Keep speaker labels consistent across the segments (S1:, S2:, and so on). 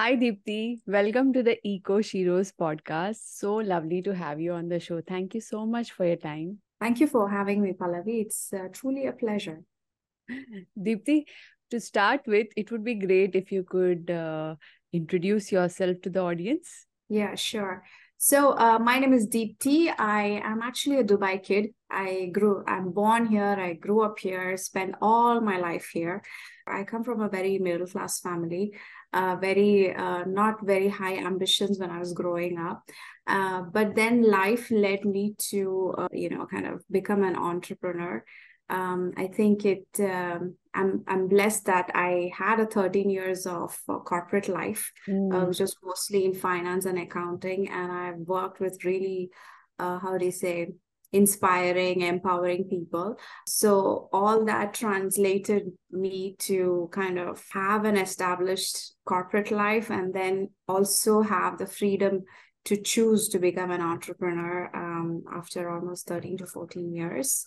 S1: Hi, Deepthi. Welcome to the Eco Sheroes podcast. So lovely to have you on the show. Thank you so much for your time.
S2: Thank you for having me, Pallavi. It's uh, truly a pleasure.
S1: Deepthi, to start with, it would be great if you could uh, introduce yourself to the audience.
S2: Yeah, sure. So, uh, my name is Deepthi. I am actually a Dubai kid. I grew, I'm born here. I grew up here, spent all my life here. I come from a very middle class family, uh, very, uh, not very high ambitions when I was growing up. Uh, but then life led me to, uh, you know, kind of become an entrepreneur um, I think it. Um, I'm I'm blessed that I had a 13 years of uh, corporate life, mm. uh, which was mostly in finance and accounting, and I've worked with really, uh, how do you say, inspiring, empowering people. So all that translated me to kind of have an established corporate life, and then also have the freedom to choose to become an entrepreneur um, after almost 13 to 14 years.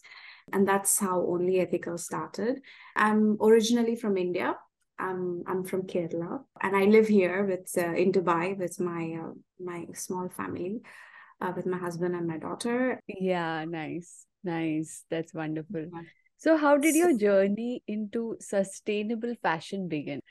S2: And that's how Only Ethikal started. I'm originally from India. I'm, I'm from Kerala and I live here with uh, in Dubai with my uh, my small family uh, with my husband and my daughter.
S1: Yeah, nice. Nice. That's wonderful. So how did your journey into sustainable fashion begin?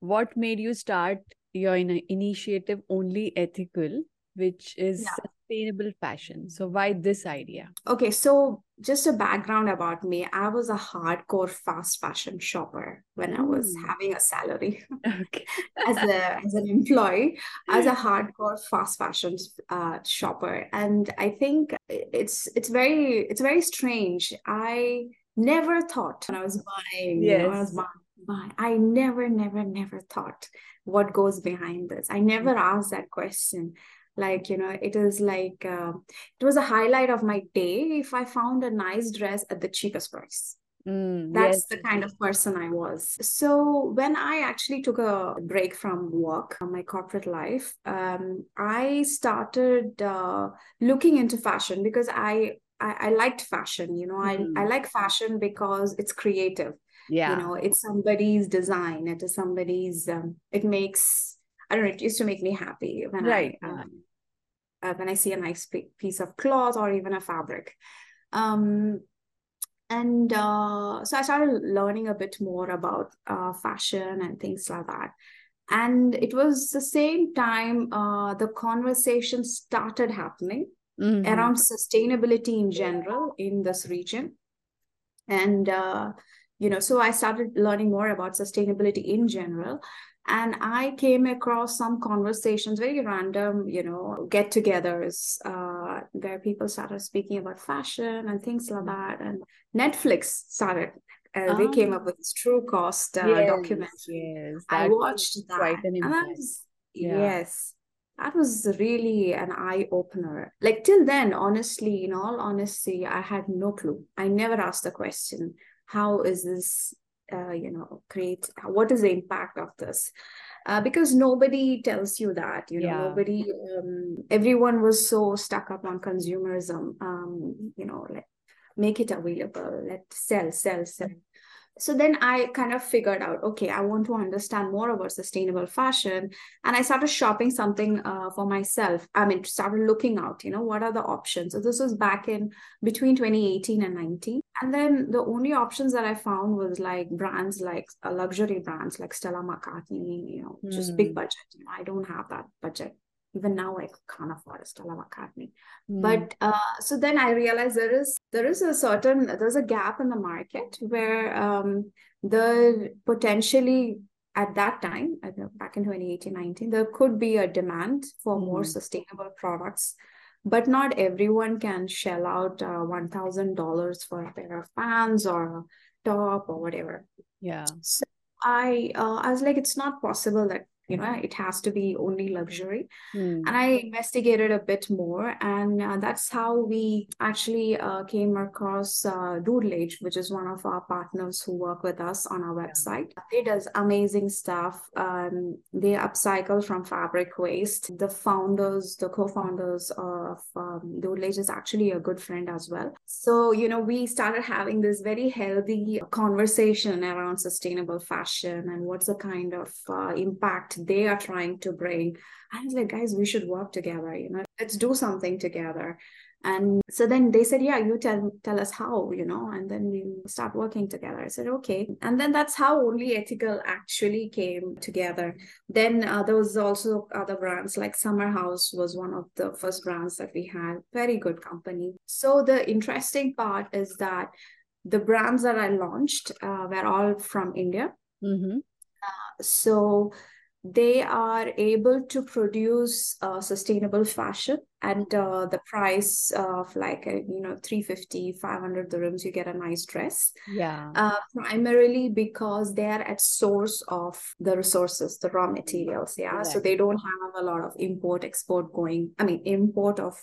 S1: What made you start your initiative Only Ethikal, which is yeah sustainable fashion. So why this idea?
S2: Okay, so just a background about me. I was a hardcore fast fashion shopper when I was mm. having a salary. Okay. as a as an employee, as a hardcore fast fashion uh, shopper. And I think it's it's very it's very strange. I never thought when I was buying, yes. you know, I was buying, I never, never, never thought what goes behind this. I never mm. asked that question like you know it is like uh, it was a highlight of my day if i found a nice dress at the cheapest price Mm, That's yes. the kind of person I was. So when I actually took a break from work, my corporate life, um, I started uh, looking into fashion because I, I, I liked fashion. You know, mm. I I like fashion because it's creative. Yeah, you know, it's somebody's design. It is somebody's. Um, it makes I don't know. It used to make me happy when right. I um, uh, when I see a nice piece of cloth or even a fabric. Um, and uh, so I started learning a bit more about uh, fashion and things like that. And it was the same time uh, the conversation started happening mm-hmm. around sustainability in general in this region. And uh, you know, so I started learning more about sustainability in general and i came across some conversations very random you know get-togethers uh, where people started speaking about fashion and things like that. And netflix started uh, oh. they came up with this true cost uh, yes, documentary yes, i watched that an and was, yeah. yes that was really an eye opener like till then honestly in all honesty i had no clue. I never asked the question how is this uh, you know create what is the impact of this uh, because nobody tells you that you know yeah. nobody um, everyone was so stuck up on consumerism um, you know like make it available let sell sell sell so then i kind of figured out okay i want to understand more about sustainable fashion. And i started shopping something uh, for myself. I mean started looking out you know what are the options. So this was back in between 2018 and 19 and then the only options that i found was like brands like uh, luxury brands like stella mccartney you know mm. just big hmm. budget. You know i don't have that budget even now I can't afford a Stella McCartney. Mm. But uh, so then I realized there is there is a certain there's a gap in the market where um, the potentially at that time back in 2018 19 there could be a demand for mm. more sustainable products but not everyone can shell out uh, $1000 for a pair of pants or a top or whatever
S1: yeah
S2: so i uh, i was like it's not possible that you know it has to be only luxury. Mm. and i investigated a bit more and uh, that's how we actually uh, came across uh, Doodlage which is one of our partners who work with us on our website. It does amazing stuff um, they upcycle from fabric waste. The founders the co-founders of um, Doodlage is actually a good friend as well. So you know we started having this very healthy conversation around sustainable fashion and what's the kind of uh, impact they are trying to bring. I was like, guys, we should work together. You know, let's do something together. And so then they said yeah you tell tell us how you know and then we start working together. I said okay. And then that's how only ethikal actually came together. Then uh, there was also other brands like summer house was one of the first brands that we had. Very good company. So the interesting part is that the brands that i launched uh, were all from india.
S1: Mm-hmm.
S2: uh, so they are able to produce uh, sustainable fashion and uh, the price of like a, you know 350 500 dirhams you get a nice dress
S1: yeah
S2: uh, primarily because they are at source of the resources the raw materials yeah right. so they don't have a lot of import export going i mean import of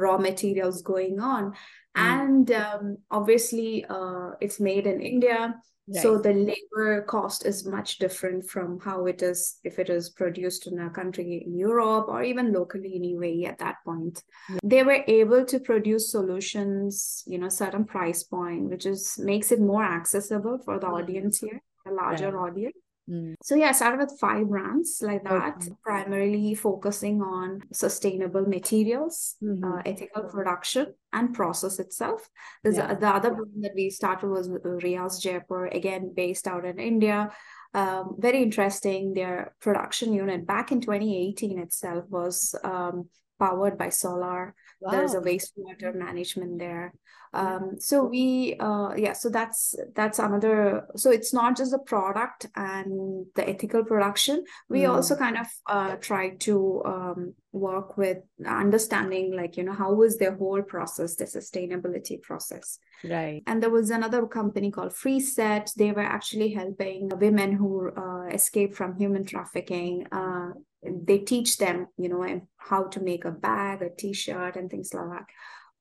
S2: raw materials going on. And um, obviously uh, it's made in india Right. So the labor cost is much different from how it is if it is produced in a country in Europe or even locally in UAE at that point. Yeah. They were able to produce solutions, you know, certain price point, which is makes it more accessible for the mm. audience here, a larger right. audience.
S1: Mm.
S2: So yeah, I started with five brands like that, okay. primarily focusing on sustainable materials, mm-hmm. uh, ethical production, and process itself. Yeah. the other brand that we started was Rias Jaipur, again based out in India. Um, very interesting. Their production unit back in 2018 itself was um, powered by solar. Wow. There's a wastewater management there. Um so we uh yeah so that's that's another so it's not just the product and the ethical production. We mm. also kind of uh try to um work with understanding like you know how was their whole process the sustainability process.
S1: Right.
S2: And there was another company called Freeset they were actually helping women who uh, escape from human trafficking uh, they teach them you know how to make a bag a t-shirt and things like that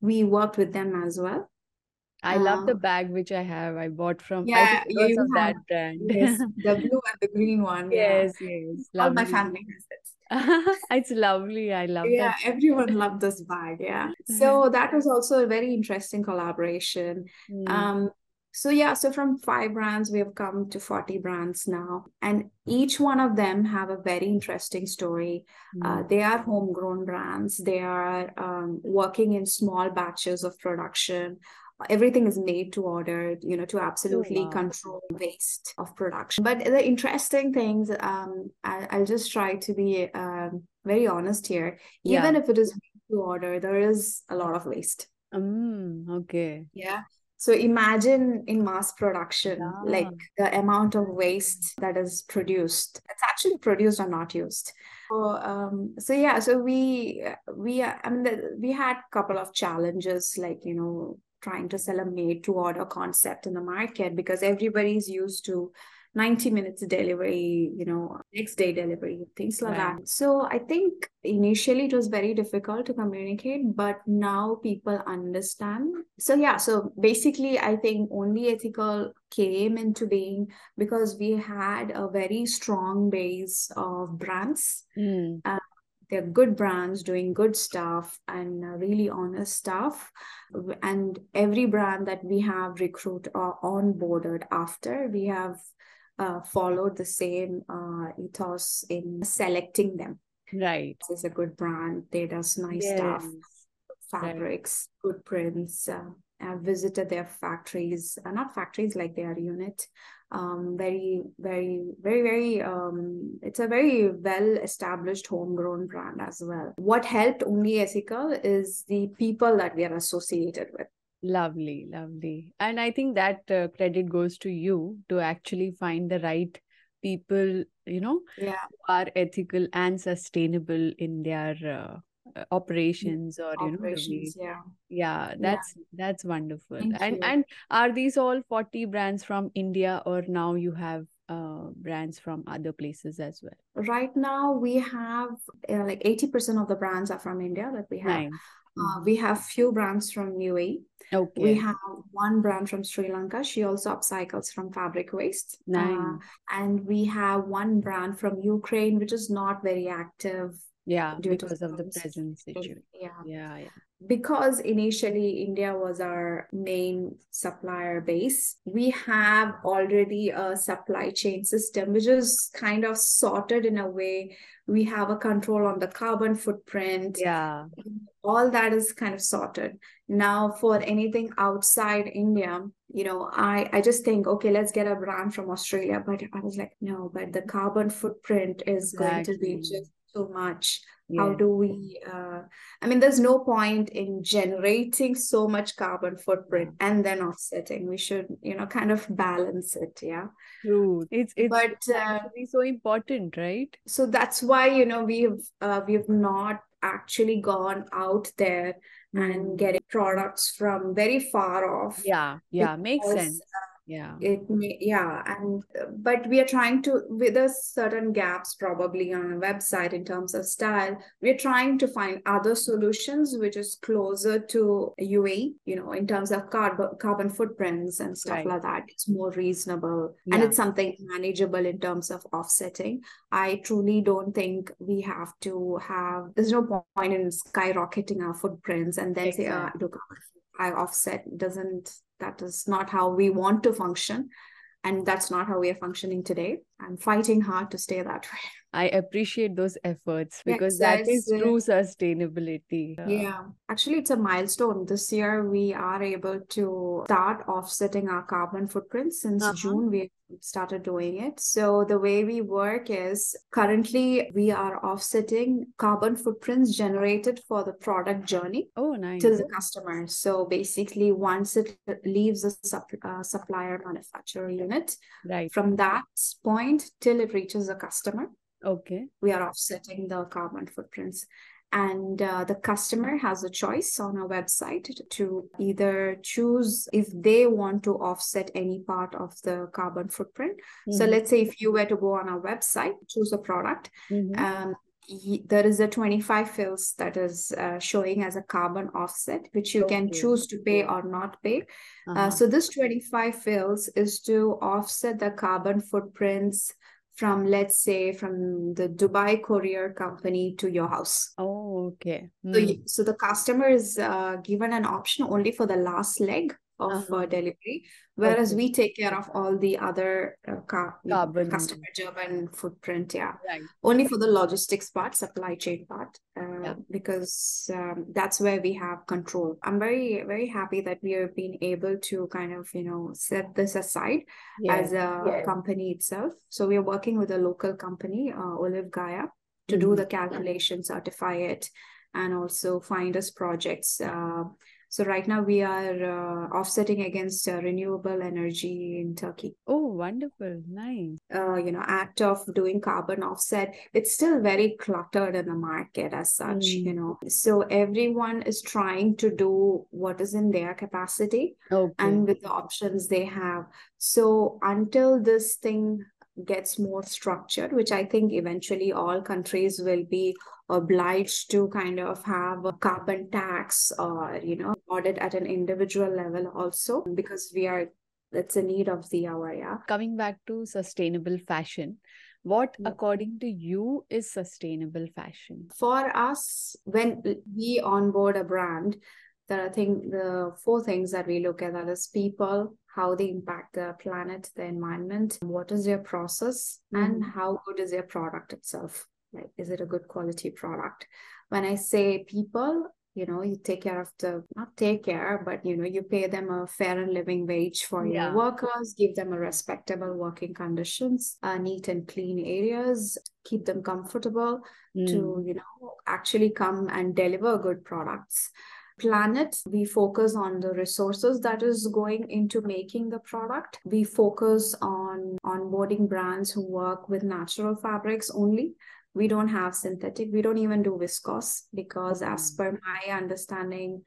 S2: we worked with them as well.
S1: I uh, love the um, bag which I have. I bought from yeah, because of that brand.
S2: Yes, the blue and the green one.
S1: Yes, yeah. yes.
S2: All my family has
S1: it. it's lovely. I love
S2: yeah,
S1: that.
S2: everyone loved this bag. Yeah. So that was also a very interesting collaboration. Mm. Um, so yeah, so from five brands, we have come to 40 brands now. And each one of them have a very interesting story. Mm. Uh, they are homegrown brands. They are um, working in small batches of production. Everything is made to order, you know, to absolutely oh, wow. control waste of production. But the interesting things, um, I, will just try to be um, very honest here. Even yeah. if it is made to order, there is a lot of waste.
S1: Mm, okay.
S2: Yeah. So imagine in mass production, yeah. like the amount of waste that is produced. It's actually produced or not used. So, um, so yeah, so we we I mean the, we had a couple of challenges, like you know trying to sell a made to order concept in the market because everybody's used to 90 minutes delivery, you know, next day delivery, things like right. that. So I think initially it was very difficult to communicate, but now people understand. So yeah, so basically I think only ethikal came into being because we had a very strong base of brands.
S1: Mm.
S2: Uh, they're good brands doing good stuff and uh, really honest stuff and every brand that we have recruit or onboarded after we have uh, followed the same uh, ethos in selecting them.
S1: Right.
S2: This is a good brand. They does nice yes. stuff, fabrics, right. good prints. Uh, I visited their factories, uh, not factories like their unit. Um, very, very, very, very. Um, it's a very well established homegrown brand as well. What helped only ethikal is the people that we are associated with.
S1: Lovely, lovely. And I think that uh, credit goes to you to actually find the right people, you know,
S2: yeah.
S1: who are ethical and sustainable in their uh, uh operations or
S2: operations,
S1: you know
S2: yeah
S1: yeah that's yeah. that's wonderful
S2: Thank
S1: and
S2: you.
S1: and are these all 40 brands from india or now you have uh, brands from other places as well
S2: right now we have uh, like 80% of the brands are from india that we have nice. Uh, we have few brands from UAE.
S1: Okay.
S2: We have one brand from Sri Lanka. She also upcycles from fabric waste.
S1: Nice. Uh,
S2: and we have one brand from Ukraine, which is not very active
S1: yeah because of the present situation
S2: yeah
S1: yeah yeah
S2: because initially India was our main supplier base, we have already a supply chain system which is kind of sorted in a way. We have a control on the carbon footprint.
S1: Yeah.
S2: All that is kind of sorted. Now, for anything outside India, you know, I, I just think, okay, let's get a brand from Australia. But I was like, no, but the carbon footprint is exactly. going to be just too much. Yeah. how do we uh, i mean there's no point in generating so much carbon footprint and then offsetting. We should you know kind of balance it yeah.
S1: True. It's it's but uh, so important right?
S2: so that's why you know we've uh, we've not actually gone out there mm. and getting products from very far off.
S1: Yeah yeah because, makes sense. uh, yeah
S2: it may yeah and uh, but we are trying to with a certain gaps probably on a website in terms of style we're trying to find other solutions which is closer to UAE you know in terms of carbon carbon footprints and stuff right. like that it's more reasonable yeah. and it's something manageable in terms of offsetting i truly don't think we have to have there's no point in skyrocketing our footprints and then exactly. say oh, look I offset doesn't that is not how we want to function and that's not how we are functioning today. I'm fighting hard to stay that way
S1: I appreciate those efforts because that is true sustainability.
S2: Yeah. Actually, it's a milestone. This year, we are able to start offsetting our carbon footprint. Since uh-huh. June, we started doing it. So, the way we work is currently we are offsetting carbon footprints generated for the product journey
S1: oh, nice.
S2: to the customer. So, basically, once it leaves a uh, supplier manufacturer unit,
S1: right.
S2: from that point till it reaches the customer,
S1: Okay.
S2: We are offsetting the carbon footprints. And uh, the customer has a choice on our website to either choose if they want to offset any part of the carbon footprint. Mm-hmm. So let's say if you were to go on our website, choose a product, mm-hmm. um, there is a 25 fils that is uh, showing as a carbon offset which you okay. can choose to pay or not pay uh, uh-huh. uh, so this 25 fils is to offset the carbon footprints from let's say from the dubai courier company to your house
S1: oh okay
S2: mm. so, hmm. so the customer is uh, given an option only for the last leg of uh-huh. uh, delivery whereas okay. we take care of all the other uh, car- Carbon. customer driven footprint yeah
S1: right.
S2: only for the logistics part supply chain part uh, yeah. because um, that's where we have control i'm very very happy that we have been able to kind of you know set this aside as a company itself so we are working with a local company uh, olive gaea to mm-hmm. do the calculation certify it and also find us projects uh, so right now we are uh, offsetting against uh, renewable energy in Turkey.
S1: Oh, wonderful. Nice.
S2: Uh, you know, act of doing carbon offset, it's still very cluttered in the market as such, mm. you know. So everyone is trying to do what is in their capacity
S1: okay.
S2: and with the options they have. So until this thing gets more structured, which I think eventually all countries will be obliged to kind of have a carbon tax or, you know, audit at an individual level also, because we are, that's a need of the hour. Yeah.
S1: Coming back to sustainable fashion, what according to you is sustainable fashion
S2: for us when we onboard a brand there are I think the four things that we look at that is people how they impact the planet, the environment, what is their process, mm-hmm. and how good is their product itself. Like, is it a good quality product? When I say people, you know, you take care of the not take care, but you know, you pay them a fair and living wage for yeah. your workers, give them a respectable working conditions, uh, neat and clean areas, keep them comfortable mm. to, you know, actually come and deliver good products planet we focus on the resources that is going into making the product. We focus on onboarding brands who work with natural fabrics only. We don't have synthetic. We don't even do viscose because as mm. per my understanding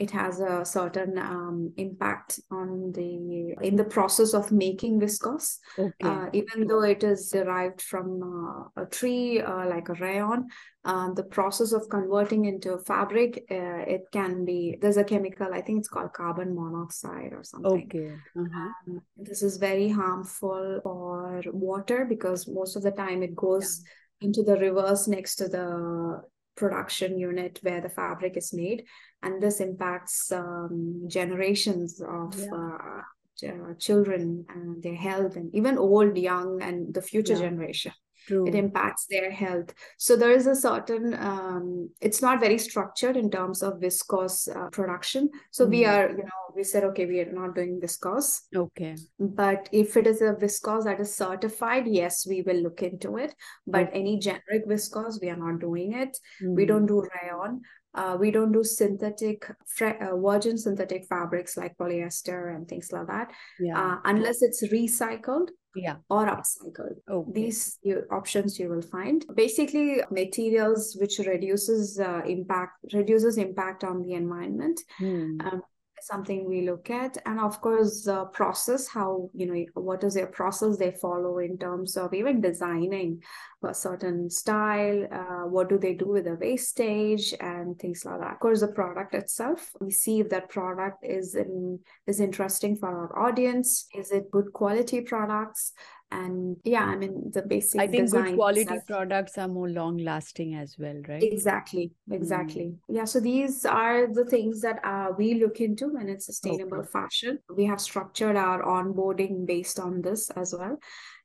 S2: it has a certain um, impact on the in the process of making viscose.
S1: Okay.
S2: uh, even though it is derived from uh, a tree uh, like a rayon um, the process of converting into fabric uh, it can be there's a chemical i think it's called carbon monoxide or something.
S1: Okay. Uh-huh.
S2: um, this is very harmful for water because most of the time it goes yeah. into the reverse next to the production unit where the fabric is made and this impacts um, generations of yeah. uh, uh, children and their health and even old young and the future yeah. generation True. it impacts their health so there is a certain um, it's not very structured in terms of viscose uh, production so mm. we mm-hmm. are you know we said okay we are not doing viscose
S1: okay
S2: but if it is a viscose that is certified yes we will look into it but okay. any generic viscose we are not doing it mm. we don't do rayon uh, we don't do synthetic, uh, virgin synthetic fabrics like polyester and things like that, yeah. uh, unless it's recycled
S1: yeah.
S2: or upcycled. Okay. These you, options you will find. Basically, materials which reduces uh, impact reduces impact on the environment. Hmm. Um, something we look at. And of course the process how you know what is their process they follow in terms of even designing a certain style uh, what do they do with the wastage and things like that. Of course the product itself we see if that product is in is interesting for our audience. Is it good quality products and yeah i mean the basic
S1: i think good quality products are more long lasting as well right
S2: exactly exactly mm. yeah so these are the things that uh, we look into when it's sustainable okay. fashion we have structured our onboarding based on this as well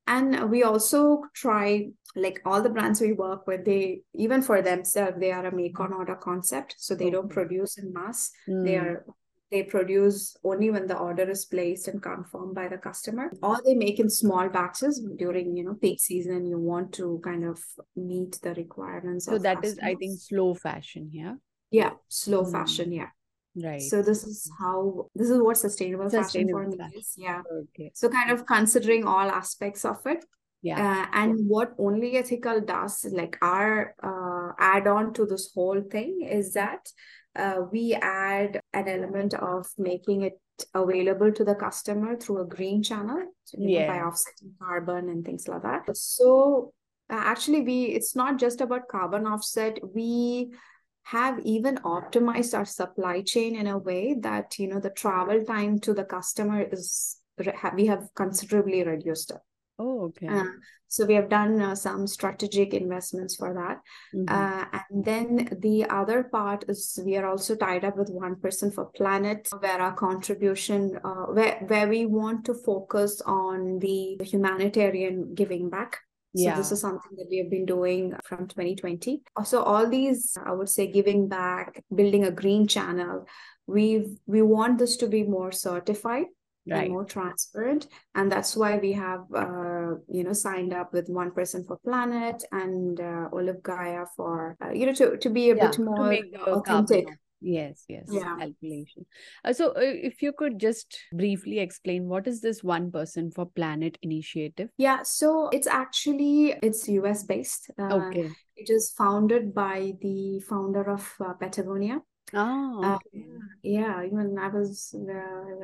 S2: and we also try like all the brands we work with they even for themselves they are a make on order concept so they okay. don't produce in mass mm. they are they produce only when the order is placed and confirmed by the customer. Or they make in small batches during you know peak season you want to kind of meet the requirements
S1: so that customers. is i think slow fashion yeah?
S2: Yeah slow mm. fashion yeah.
S1: Right.
S2: So this is how this is what sustainable, sustainable fashion for me is yeah. Okay. So kind of considering all aspects of it.
S1: Yeah.
S2: Uh, and what only ethikal does like our uh, add on to this whole thing is that uh, we add an element of making it available to the customer through a green channel so, yeah. by offsetting carbon and things like that. So uh, actually we it's not just about carbon offset. We have even optimized our supply chain in a way that you know the travel time to the customer is we have considerably reduced it
S1: Oh, okay. Uh,
S2: so we have done uh, some strategic investments for that. Mm-hmm. Uh, and then the other part is we are also tied up with One Percent for Planet, where our contribution, uh, where, where we want to focus on the humanitarian giving back. So yeah. this is something that we have been doing from 2020. Also, all these, I would say, giving back, building a green channel, we we want this to be more certified right. more transparent. And that's why we have uh, you know signed up with one percent for planet and uh, olive gaea for uh, you know to, to be a yeah, bit more authentic.
S1: yes yes. Yeah. calculation. Uh, so uh, if you could just briefly explain what is this one percent for planet initiative?
S2: Yeah so it's actually it's us based.
S1: Uh, okay.
S2: it is founded by the founder of uh, patagonia
S1: Oh,
S2: uh, yeah, even I was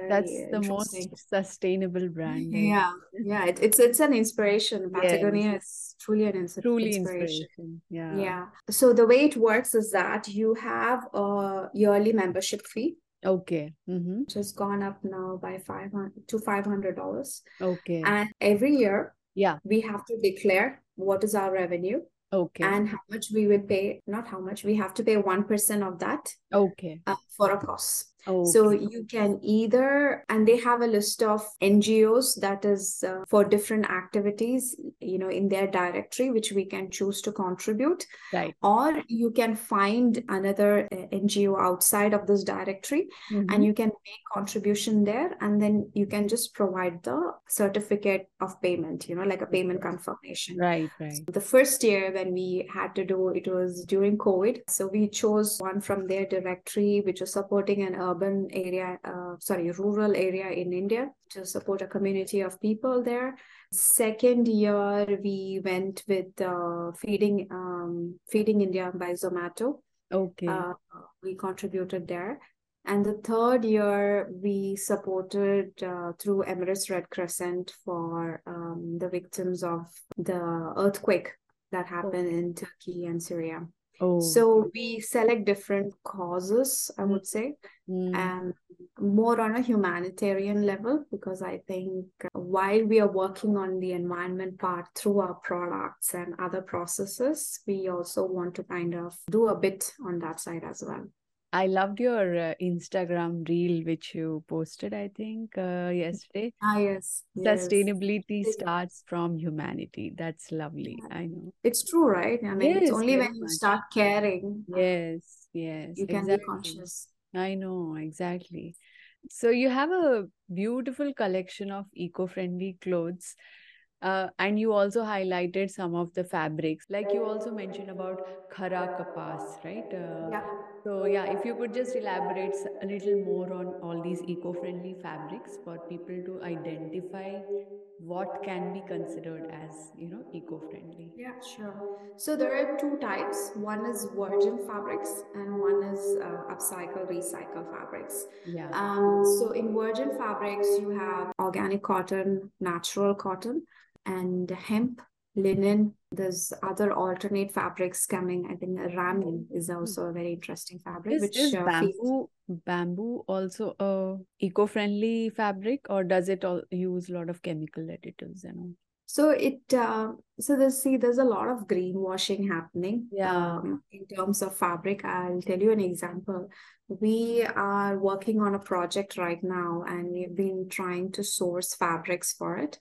S1: That's the most sustainable brand.
S2: Yeah, yeah, it, it's it's an inspiration. Patagonia yes. is truly an ins- truly inspiration. inspiration.
S1: Yeah,
S2: yeah. So the way it works is that you have a yearly membership fee.
S1: Okay. Mm-hmm.
S2: Which has gone up now by five hundred to five hundred dollars.
S1: Okay.
S2: And every year,
S1: yeah,
S2: we have to declare what is our revenue
S1: Okay.
S2: And how much we will pay, not how much, we have to pay 1% of that.
S1: Okay.
S2: Uh, for a cost. Okay. So you can either, and they have a list of NGOs that is uh, for different activities, you know, in their directory, which we can choose to contribute.
S1: Right.
S2: Or you can find another uh, NGO outside of this directory mm-hmm. and you can make contribution there. And then you can just provide the certificate of payment, you know, like a payment confirmation.
S1: Right, right.
S2: So the first year when we had to do it was during COVID. So we chose one from their directory, which was supporting an urban urban area, uh, sorry, rural area in India to support a community of people there. Second year, we went with uh, feeding um, feeding India by Zomato.
S1: Okay,
S2: uh, we contributed there. And the third year, we supported uh, through Emirates Red Crescent for um, the victims of the earthquake that happened in Turkey and Syria. Oh. So we select different causes, I would say, mm. and more on a humanitarian level, because I think while we are working on the environment part through our products and other processes, we also want to kind of do a bit on that side as well.
S1: I loved your uh, Instagram reel, which you posted, I think, uh, yesterday.
S2: Ah, yes.
S1: Sustainability yes. starts from humanity. That's lovely. Yeah. I know.
S2: It's true, right? I mean, yes, it's only when you start caring.
S1: Yes, yes.
S2: You can exactly. be conscious.
S1: I know, exactly. So you have a beautiful collection of eco-friendly clothes. Uh, and you also highlighted some of the fabrics, like you also mentioned about khara kapas, right? Uh,
S2: yeah.
S1: So yeah, if you could just elaborate a little more on all these eco-friendly fabrics for people to identify what can be considered as, you know, eco-friendly.
S2: Yeah, sure. So there are two types. One is virgin fabrics and one is uh, upcycle, recycle fabrics.
S1: Yeah.
S2: Um, so in virgin fabrics, you have organic cotton, natural cotton, and hemp, linen. There's other alternate fabrics coming. I think ramie is also a very interesting fabric.
S1: Is, which is uh, bamboo bamboo also a eco-friendly fabric, or does it all use a lot of chemical additives and all?
S2: So it uh, so there's see there's a lot of greenwashing happening.
S1: Yeah.
S2: Um, in terms of fabric, I'll tell you an example. We are working on a project right now, and we've been trying to source fabrics for it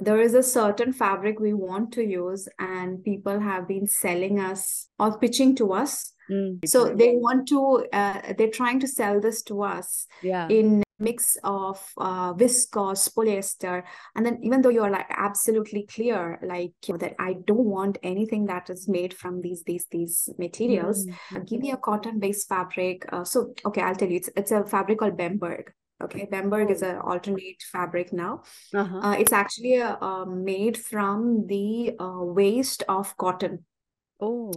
S2: there is a certain fabric we want to use and people have been selling us or pitching to us. Mm, so they want to uh, they're trying to sell this to us
S1: yeah.
S2: in mix of uh, viscose polyester. And then even though you're like absolutely clear like you know, that i don't want anything that is made from these these these materials mm-hmm. give me a cotton based fabric. Uh, so okay i'll tell you it's, it's a fabric called bemberg Okay, Bemberg is an alternate fabric now. Uh-huh. Uh, it's actually a, uh, made from the uh, waste of cotton.
S1: Oh,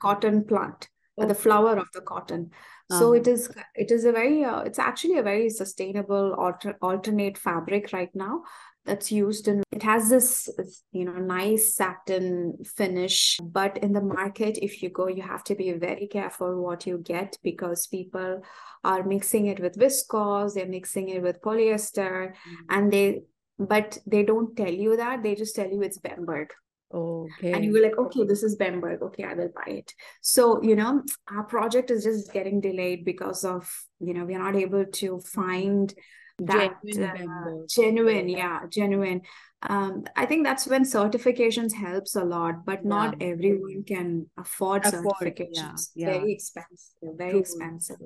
S2: cotton plant, okay. the flower of the cotton. Uh-huh. So it is it is a very uh, it's actually a very sustainable alter, alternate fabric right now that's used in it has this you know nice satin finish but in the market if you go you have to be very careful what you get because people are mixing it with viscose they're mixing it with polyester mm-hmm. and they but they don't tell you that they just tell you it's bemberg
S1: okay
S2: and you were like okay this is bemberg okay i will buy it. So you know our project is just getting delayed because of you know we're not able to find that genuine, uh, genuine yeah genuine um, i think that's when certifications helps a lot but yeah. not everyone can afford, afford certifications yeah, yeah. very expensive very True. expensive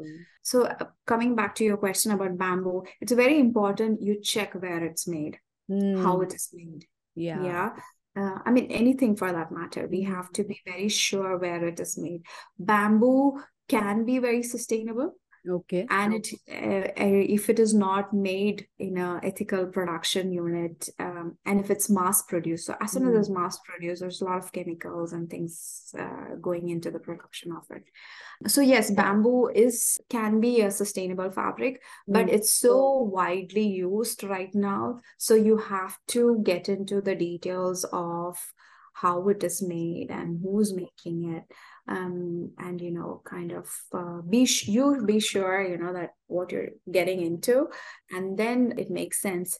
S2: so uh, coming back to your question about bamboo it's very important you check where it's made mm. how it is made
S1: yeah
S2: yeah uh, I mean, anything for that matter, we have to be very sure where it is made. Bamboo can be very sustainable
S1: okay
S2: and it uh, uh, if it is not made in a ethical production unit um, and if it's mass produced so as soon mm-hmm. as it's mass produced there's a lot of chemicals and things uh, going into the production of it so yes bamboo is can be a sustainable fabric mm-hmm. but it's so widely used right now so you have to get into the details of how it is made and who's making it um, and you know kind of uh, be you be sure you know that what you're getting into and then it makes sense.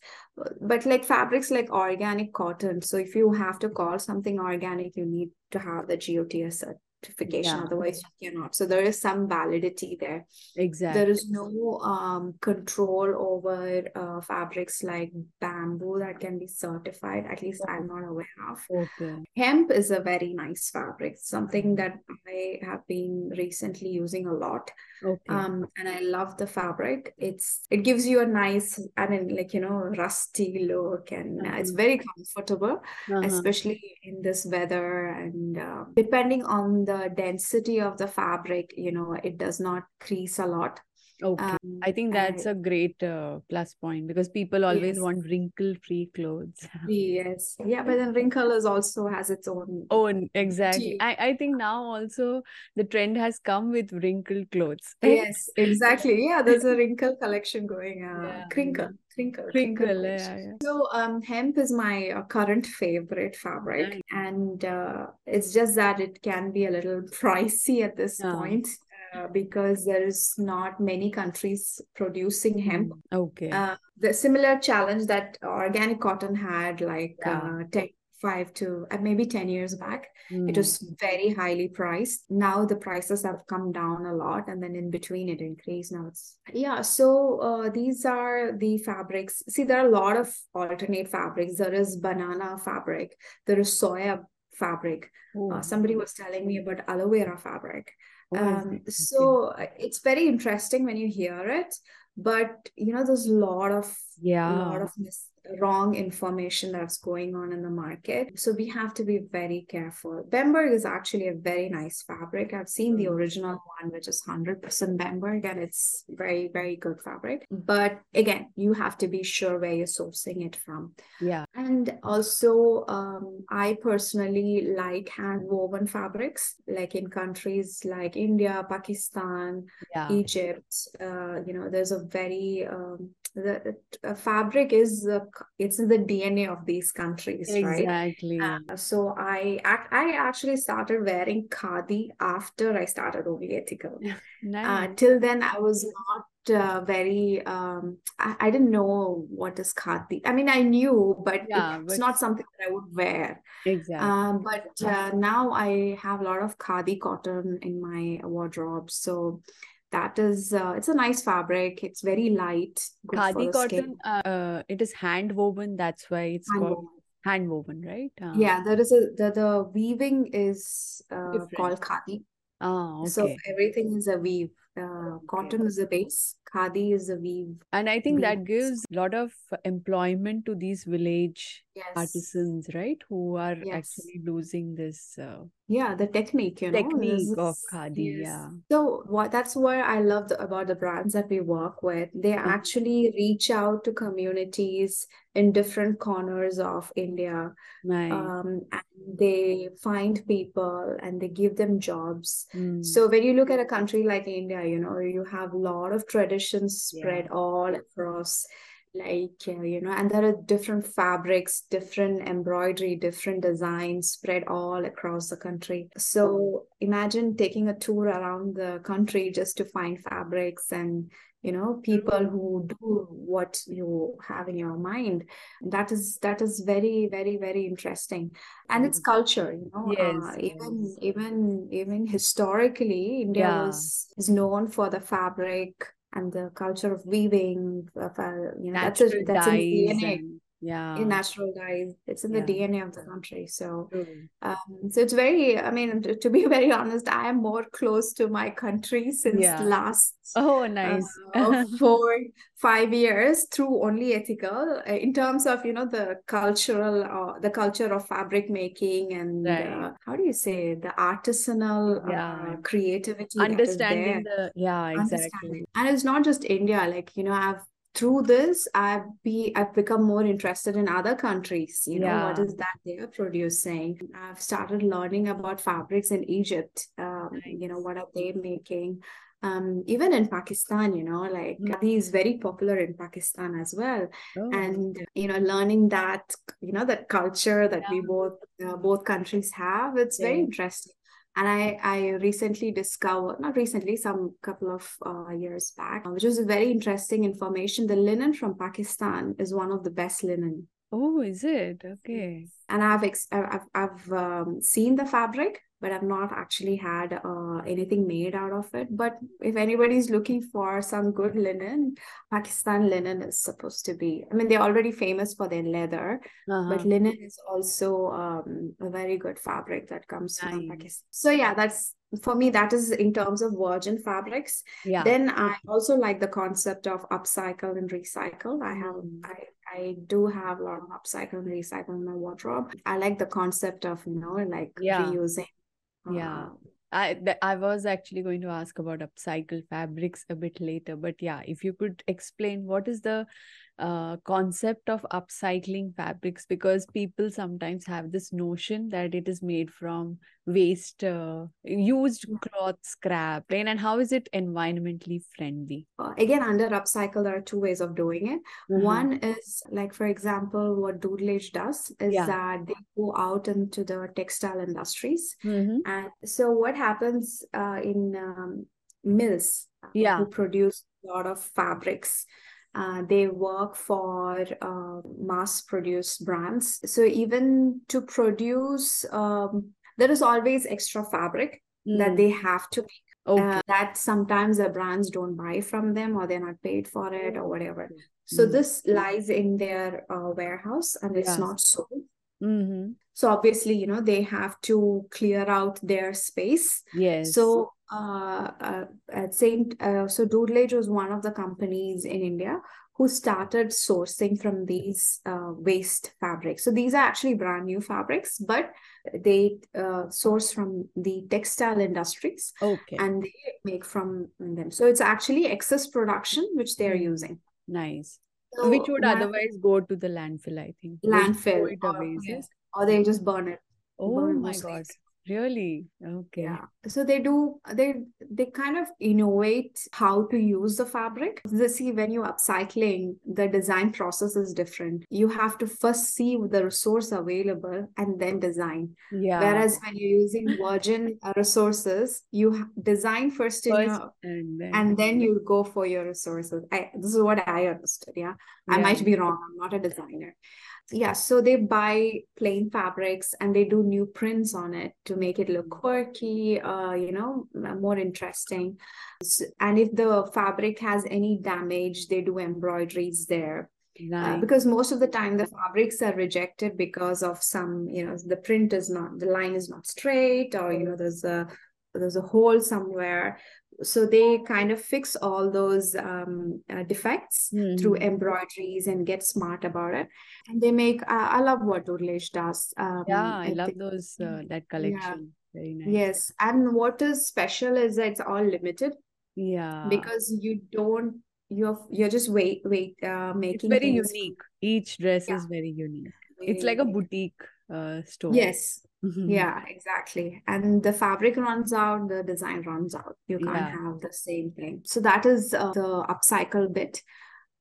S2: But like fabrics like organic cotton. So if you have to call something organic you need to have the GOTS certification yeah. otherwise you cannot so there is some validity there
S1: exactly
S2: there is no um, control over uh, fabrics like bamboo that can be certified at least i'm not aware of
S1: okay
S2: hemp is a very nice fabric something that i have been recently using a lot
S1: okay.
S2: um and i love the fabric it's it gives you a nice i mean like you know rusty look and uh-huh. it's very comfortable uh-huh. especially in this weather and uh, depending on the density of the fabric you know it does not crease a lot
S1: Okay. Um, I think that's I, a great uh, plus point because people always yes. want wrinkle free clothes.
S2: yes. Yeah, but then wrinkle is also has its own
S1: own exactly. I, I think now also the trend has come with wrinkled clothes.
S2: yes, exactly. Yeah, there's a wrinkle collection going uh yeah. crinkle. Crinkle,
S1: crinkle, crinkle yeah, yeah.
S2: So, um, hemp is my uh, current favorite fabric, and uh, it's just that it can be a little pricey at this point uh, because there is not many countries producing hemp.
S1: Okay.
S2: Uh, the similar challenge that organic cotton had like yeah. uh, 10, five to uh, maybe 10 years back mm. it was very highly priced now the prices have come down a lot and then in between it increased now it's yeah so uh, these are the fabrics see there are a lot of alternate fabrics there is banana fabric there is soya fabric uh, somebody was telling me about aloe vera fabric um, so uh, it's very interesting when you hear it but you know there's a lot of
S1: yeah.
S2: a lot of mis- wrong information that's going on in the market. So we have to be very careful. Bemberg is actually a very nice fabric. I've seen the mm. original one which is 100% bemberg and it's very very good fabric. But again you have to be sure where you're sourcing it from.
S1: Yeah.
S2: And also um, i personally like hand woven fabrics like in countries like india pakistan
S1: yeah.
S2: egypt. Uh, you know there's a very um, the uh, fabric is uh, it's in the dna of these countries
S1: exactly. right? Exactly.
S2: Uh, so i i actually started wearing khadi after i started only ethikal. Uh, till then i was not uh, very um I, I, didn't know what is khadi. I mean i knew but yeah, it's but... not something that i would wear.
S1: Exactly.
S2: Um but uh, now i have a lot of khadi cotton in my wardrobe. So that is uh, it's a nice fabric. It's very light.
S1: Khadi cotton uh, it is hand woven. That's why it's hand called woven. hand woven right?
S2: Uh, yeah there is a the, the weaving is uh, called khadi.
S1: Oh okay.
S2: so everything is a weave. Uh, okay. cotton is a base. Khadi is a weave
S1: and i think weave. that gives a lot of employment to these village yes. artisans right who are yes. actually losing this uh,
S2: yeah the technique you know
S1: technique of khadi yes. yeah
S2: so what that's what i love about the brands that we work with they mm-hmm. actually reach out to communities in different corners of india
S1: nice.
S2: um, and they find people and they give them jobs
S1: mm.
S2: so when you look at a country like india you know you have a lot of traditions spread yeah. all across like uh, you know and there are different fabrics different embroidery different designs spread all across the country. So imagine taking a tour around the country just to find fabrics and you know people who do what you have in your mind. That is that is very very very interesting. And it's culture you know
S1: yes,
S2: uh, even even even historically india yeah. was is known for the fabric and the culture of weaving of uh, you know natural that's a, that's in DNA. And,
S1: yeah
S2: in natural dyes it's in the yeah. dna of the country so um, so it's very i mean to, to, be very honest i am more close to my country since yeah. last
S1: oh nice
S2: uh, four five years through only ethikal uh, in terms of you know the cultural uh, the culture of fabric making and right. uh, how do you say the artisanal uh, yeah. creativity
S1: understanding the yeah exactly
S2: and it's not just india like you know i've through this i've be i've become more interested in other countries you know yeah. what is that they're producing i've started learning about fabrics in egypt um, nice. you know what are they making um, even in Pakistan, you know, like mm. is very popular in Pakistan as well. Oh. And you know, learning that you know that culture that yeah. we both uh, both countries have, it's yeah. very interesting and I I recently discovered not recently some couple of uh, years back, which was a very interesting information. The linen from Pakistan is one of the best linen.
S1: Oh, is it okay?
S2: And I've ex- I've I've um, seen the fabric, but I've not actually had uh, anything made out of it. But if anybody's looking for some good linen, Pakistan linen is supposed to be. I mean, they're already famous for their leather, uh-huh. but linen is also um, a very good fabric that comes nice. from Pakistan. So yeah, that's for me that is in terms of virgin fabrics
S1: yeah
S2: then i also like the concept of upcycle and recycle i have mm. i i do have a lot of upcycle and recycle in my wardrobe i like the concept of you know like yeah. reusing
S1: yeah. Um, I th- I was actually going to ask about upcycle fabrics a bit later, but yeah, if you could explain what is the uh, concept of upcycling fabrics because people sometimes have this notion that it is made from waste uh, used cloth scrap and, and how is it environmentally friendly
S2: uh, again under upcycle there are two ways of doing it mm-hmm. one is like for example what Doodlage does is yeah. that they go out into the textile industries mm-hmm. and so what happens uh, in um, mills yeah. who produce a lot of fabrics uh, they work for uh, mass produced brands. So even to produce, um, there is always extra fabric mm. that they have to make. Okay. Uh, that sometimes the brands don't buy from them or they're not paid for it or whatever. So mm. this lies in their uh, warehouse and it's yes. not sold. Mm-hmm. So obviously, you know, they have to clear out their space.
S1: Yes.
S2: So uh, uh, at Saint, uh, so Doodlage was one of the companies in India who started sourcing from these uh, waste fabrics. So these are actually brand new fabrics, but they uh, source from the textile industries
S1: okay.
S2: and they make from them. So it's actually excess production which they are hmm. using.
S1: Nice. So which would otherwise go to the landfill, I think.
S2: Landfill. Or, yes. or they just burn it.
S1: Oh burn my god. Really? Okay.
S2: Yeah. So they do they they kind of innovate how to use the fabric. The see when you're upcycling, the design process is different. You have to first see the resource available and then design.
S1: Yeah.
S2: Whereas when you're using virgin resources, you design first, in first your, and, then. and then you go for your resources. I, this is what I understood. Yeah. yeah. I might be wrong. I'm not a designer yeah so they buy plain fabrics and they do new prints on it to make it look quirky uh, you know more interesting. And if the fabric has any damage they do embroideries there. Uh, nice. uh, because most of the time the fabrics are rejected because of some you know the print is not the line is not straight or you know there's a there's a hole somewhere so they kind of fix all those um, uh, defects mm-hmm. through embroideries and get smart about it. And they make uh, i love what Age does
S1: um, yeah i, I love think, those uh, that collection. Yeah. very nice.
S2: Yes and what is special is that it's all limited
S1: yeah.
S2: because you don't you're you're just wait wait uh making
S1: it's very unique. Each dress yeah. is very unique. It's like a boutique uh store.
S2: Yes Mm-hmm. Yeah, exactly. And the fabric runs out, the design runs out. You can't yeah. have the same thing. So that is uh, the upcycle bit.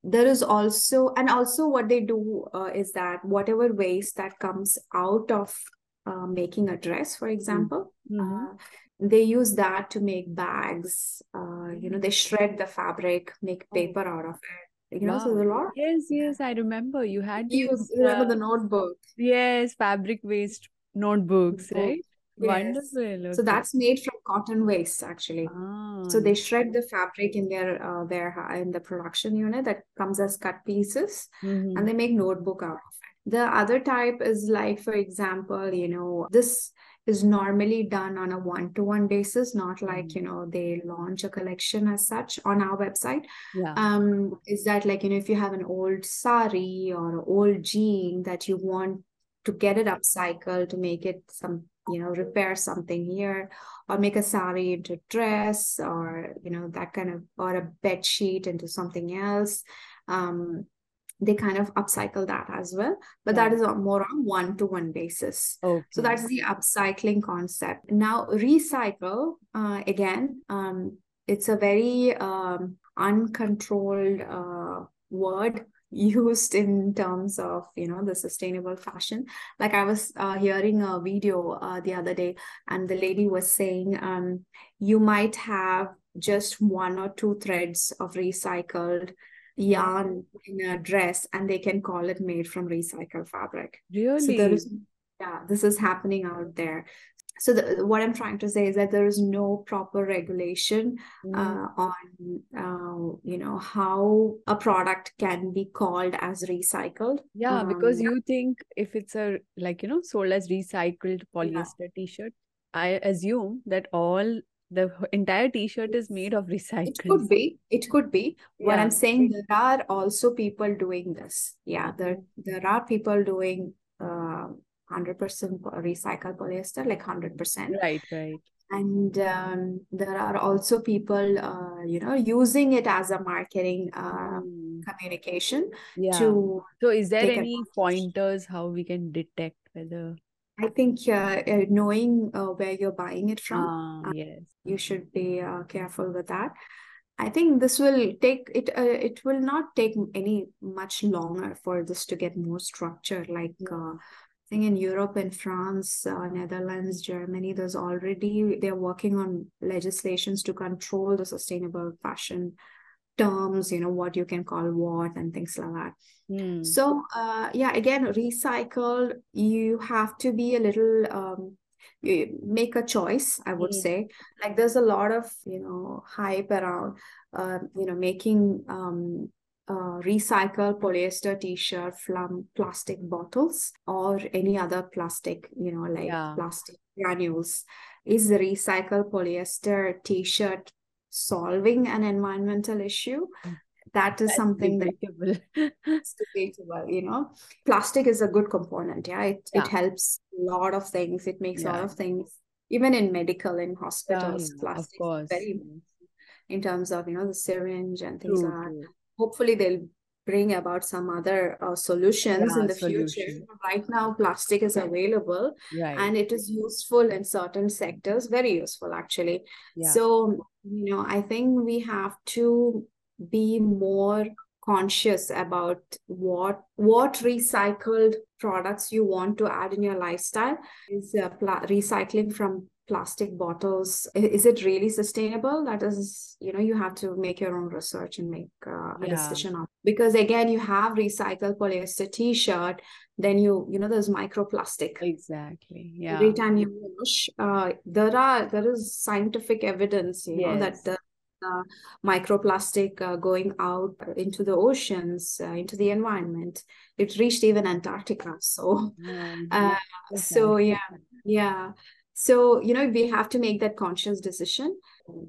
S2: There is also, and also what they do uh, is that whatever waste that comes out of uh, making a dress, for example, mm-hmm. Uh, they use that to make bags. Uh, you know, they shred the fabric, make oh. paper out of it you know wow. so a lot
S1: yes yes i remember you had
S2: you remember the notebook
S1: yes fabric waste notebooks, right? Yes. Wonderful. Okay.
S2: So that's made from cotton waste, actually. Ah. So they shred the fabric in their uh, their in the production unit that comes as cut pieces, mm-hmm. and they make notebook out of it. The other type is like, for example, you know, this is normally done on a one-to-one basis not like mm-hmm. you know they launch a collection as such on our website
S1: yeah.
S2: um is that like you know if you have an old sari or an old jean that you want to get it upcycled to make it some you know repair something here or make a sari into dress or you know that kind of or a bed sheet into something else um they kind of upcycle that as well but yeah. that is more on one to one basis
S1: okay.
S2: so that's the upcycling concept now recycle uh, again um, it's a very um, uncontrolled uh, word used in terms of you know the sustainable fashion. Like i was uh, hearing a video uh, the other day and the lady was saying um, you might have just one or two threads of recycled yarn in a dress and they can call it made from recycled fabric.
S1: Really so
S2: there is yeah this is happening out there so the, what i'm trying to say is that there is no proper regulation mm. uh, on uh, you know how a product can be called as recycled
S1: yeah um, because you think if it's a like you know sold as recycled polyester yeah. t-shirt i assume that all the entire t-shirt is made of recycled
S2: it could be it could be yeah. what i'm saying there are also people doing this yeah there there are people doing uh, 100% recycled polyester, like 100%.
S1: Right, right.
S2: and um, there are also people uh, you know using it as a marketing uh, mm. communication
S1: yeah. to so is there any pointers how we can detect whether
S2: I think uh, uh knowing uh, where you're buying it from,
S1: uh, yes,
S2: you should be uh, careful with that. I think this will take it. Uh, it will not take any much longer for this to get more structured. Like uh, I think in Europe and France, uh, Netherlands, Germany, there's already they're working on legislations to control the sustainable fashion terms. You know what you can call what and things like that.
S1: Mm.
S2: So uh, yeah, again, recycled. You have to be a little um, make a choice i would mm. say like there's a lot of you know hype around uh, you know making um uh, recycle polyester t-shirt from plastic bottles or any other plastic you know like yeah. plastic granules. Is the recycled polyester t-shirt solving an environmental issue? Mm. That is That's something debatable. that's debatable you know. Plastic is a good component yeah. It, yeah. it helps a lot of things. It makes yeah. a lot of things even in medical in hospitals plastic is very in terms of you know the syringe and things true, like that hopefully they'll bring about some other uh, solutions in the solution. future right now plastic is available
S1: right.
S2: and it is useful in certain sectors very useful actually. So you know i think we have to be more conscious about what what recycled products you want to add in your lifestyle. Is uh, pl- recycling from plastic bottles is it really sustainable that is you know you have to make your own research and make uh, a yeah. decision on because again you have recycled polyester t-shirt then you you know there's microplastic
S1: exactly yeah
S2: every time you wash uh, there are there is scientific evidence you yes. know that the uh, microplastic uh, going out into the oceans, uh, into the environment. It reached even Antarctica. So, mm-hmm. so yeah, yeah. So you know, we have to make that conscious decision.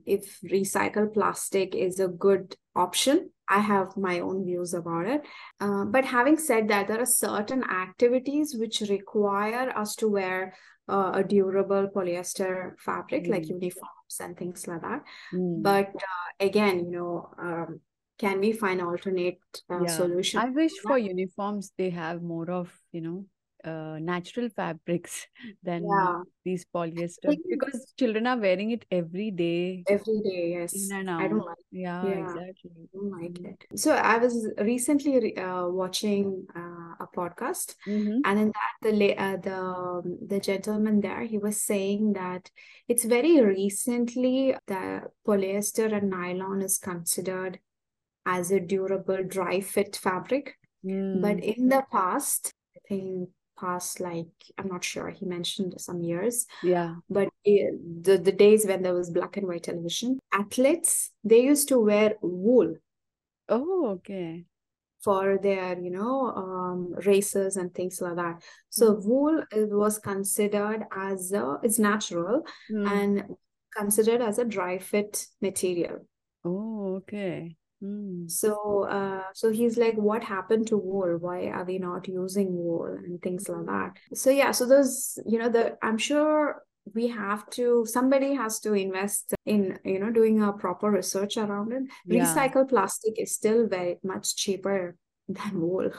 S2: If recycled plastic is a good option, I have my own views about it. Uh, but having said that, there are certain activities which require us to wear uh, a durable polyester fabric mm. like uniforms and things like that. Mm. But uh, again, you know, um, can we find alternate uh, yeah. solutions?
S1: I wish for uniforms they have more of you know uh, natural fabrics than yeah. these polyester because children are wearing it every day
S2: every day yes
S1: in and out. i don't like yeah, yeah exactly
S2: I don't like mm-hmm. it so i was recently uh, watching uh, a podcast
S1: mm-hmm.
S2: and in that the uh, the the gentleman there he was saying that it's very recently that polyester and nylon is considered as a durable dry fit fabric
S1: mm.
S2: but in the past I think past like i'm not sure he mentioned some years.
S1: Yeah.
S2: But it, the, the days when there was black and white television athletes they used to wear wool.
S1: Oh okay.
S2: For their you know um, races and things like that. So mm. wool was considered as a it's natural mm. and considered as a dry fit material.
S1: Oh okay Mm.
S2: So, uh, so he's like, what happened to wool? Why are we not using wool and things like that? So yeah, so those, you know, the I'm sure we have to somebody has to invest in you know doing a proper research around it yeah. recycled plastic is still very much cheaper than wool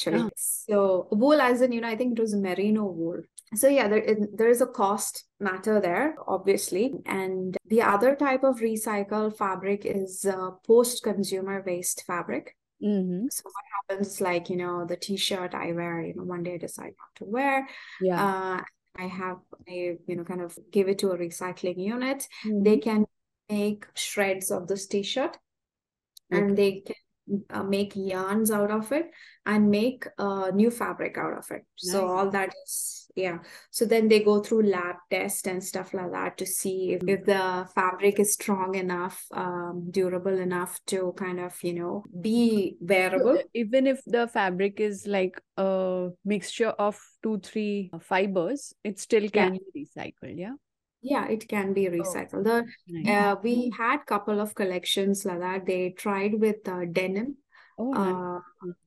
S2: actually. Oh. So wool, as in you know, I think it was merino wool. So yeah, there is, there is a cost matter there, obviously. And the other type of recycled fabric is uh, post-consumer waste fabric.
S1: Mm-hmm.
S2: So what happens, like you know, the T-shirt I wear, you know, one day I decide not to wear.
S1: Yeah.
S2: Uh, I have a you know kind of give it to a recycling unit. Mm-hmm. They can make shreds of this T-shirt, okay. and they can uh, make yarns out of it and make uh, new fabric out of it nice. so all that is yeah so then they go through lab test and stuff like that to see if, if the fabric is strong enough um, durable enough to kind of you know be wearable
S1: even if the fabric is like a mixture of two three fibers it still can yeah. be recycled yeah
S2: yeah, it can be oh, recycled. The uh, we had couple of collections like that. They tried with uh, denim,
S1: Oh,
S2: Uh,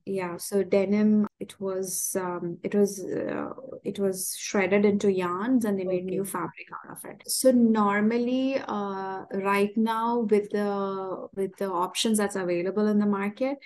S2: yeah, so denim, it was um, it was uh, it was shredded into yarns and they made new fabric out of it. So normally, uh, right now with the with the options that's available in the market,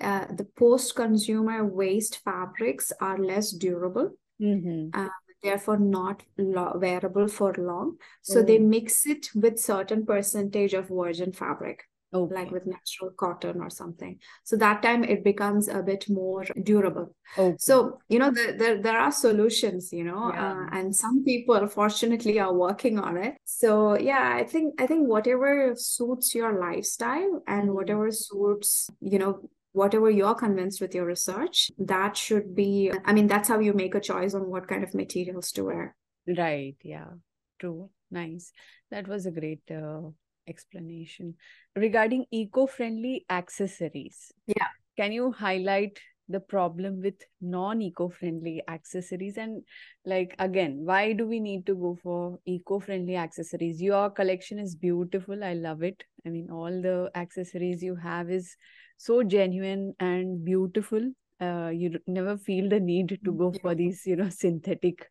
S2: uh, the post-consumer waste fabrics are less durable,
S1: Mm-hmm.
S2: uh, therefore not lo wearable for long. So they
S1: Oh,
S2: mix it with certain percentage of virgin fabric like with natural cotton or something. So that time it becomes a bit more durable.
S1: Okay.
S2: So, you know, there, there, there are solutions, you know,
S1: Yeah.
S2: uh, and some people fortunately are working on it. So yeah, I think I think whatever suits your lifestyle and
S1: Mm.
S2: whatever suits, you know, whatever you're convinced with your research, that should be, I mean, that's how you make a choice on what kind of materials to wear.
S1: Right. Yeah. True. Nice. That was a great uh, explanation. Regarding eco-friendly accessories,
S2: Yeah.
S1: can you highlight the problem with non-eco-friendly accessories? And like again, why do we need to go for eco-friendly accessories? Your collection is beautiful. I love it. I mean, all the accessories you have is so genuine and beautiful. Uh, you never feel the need to go
S2: Yeah.
S1: for these, you know, synthetic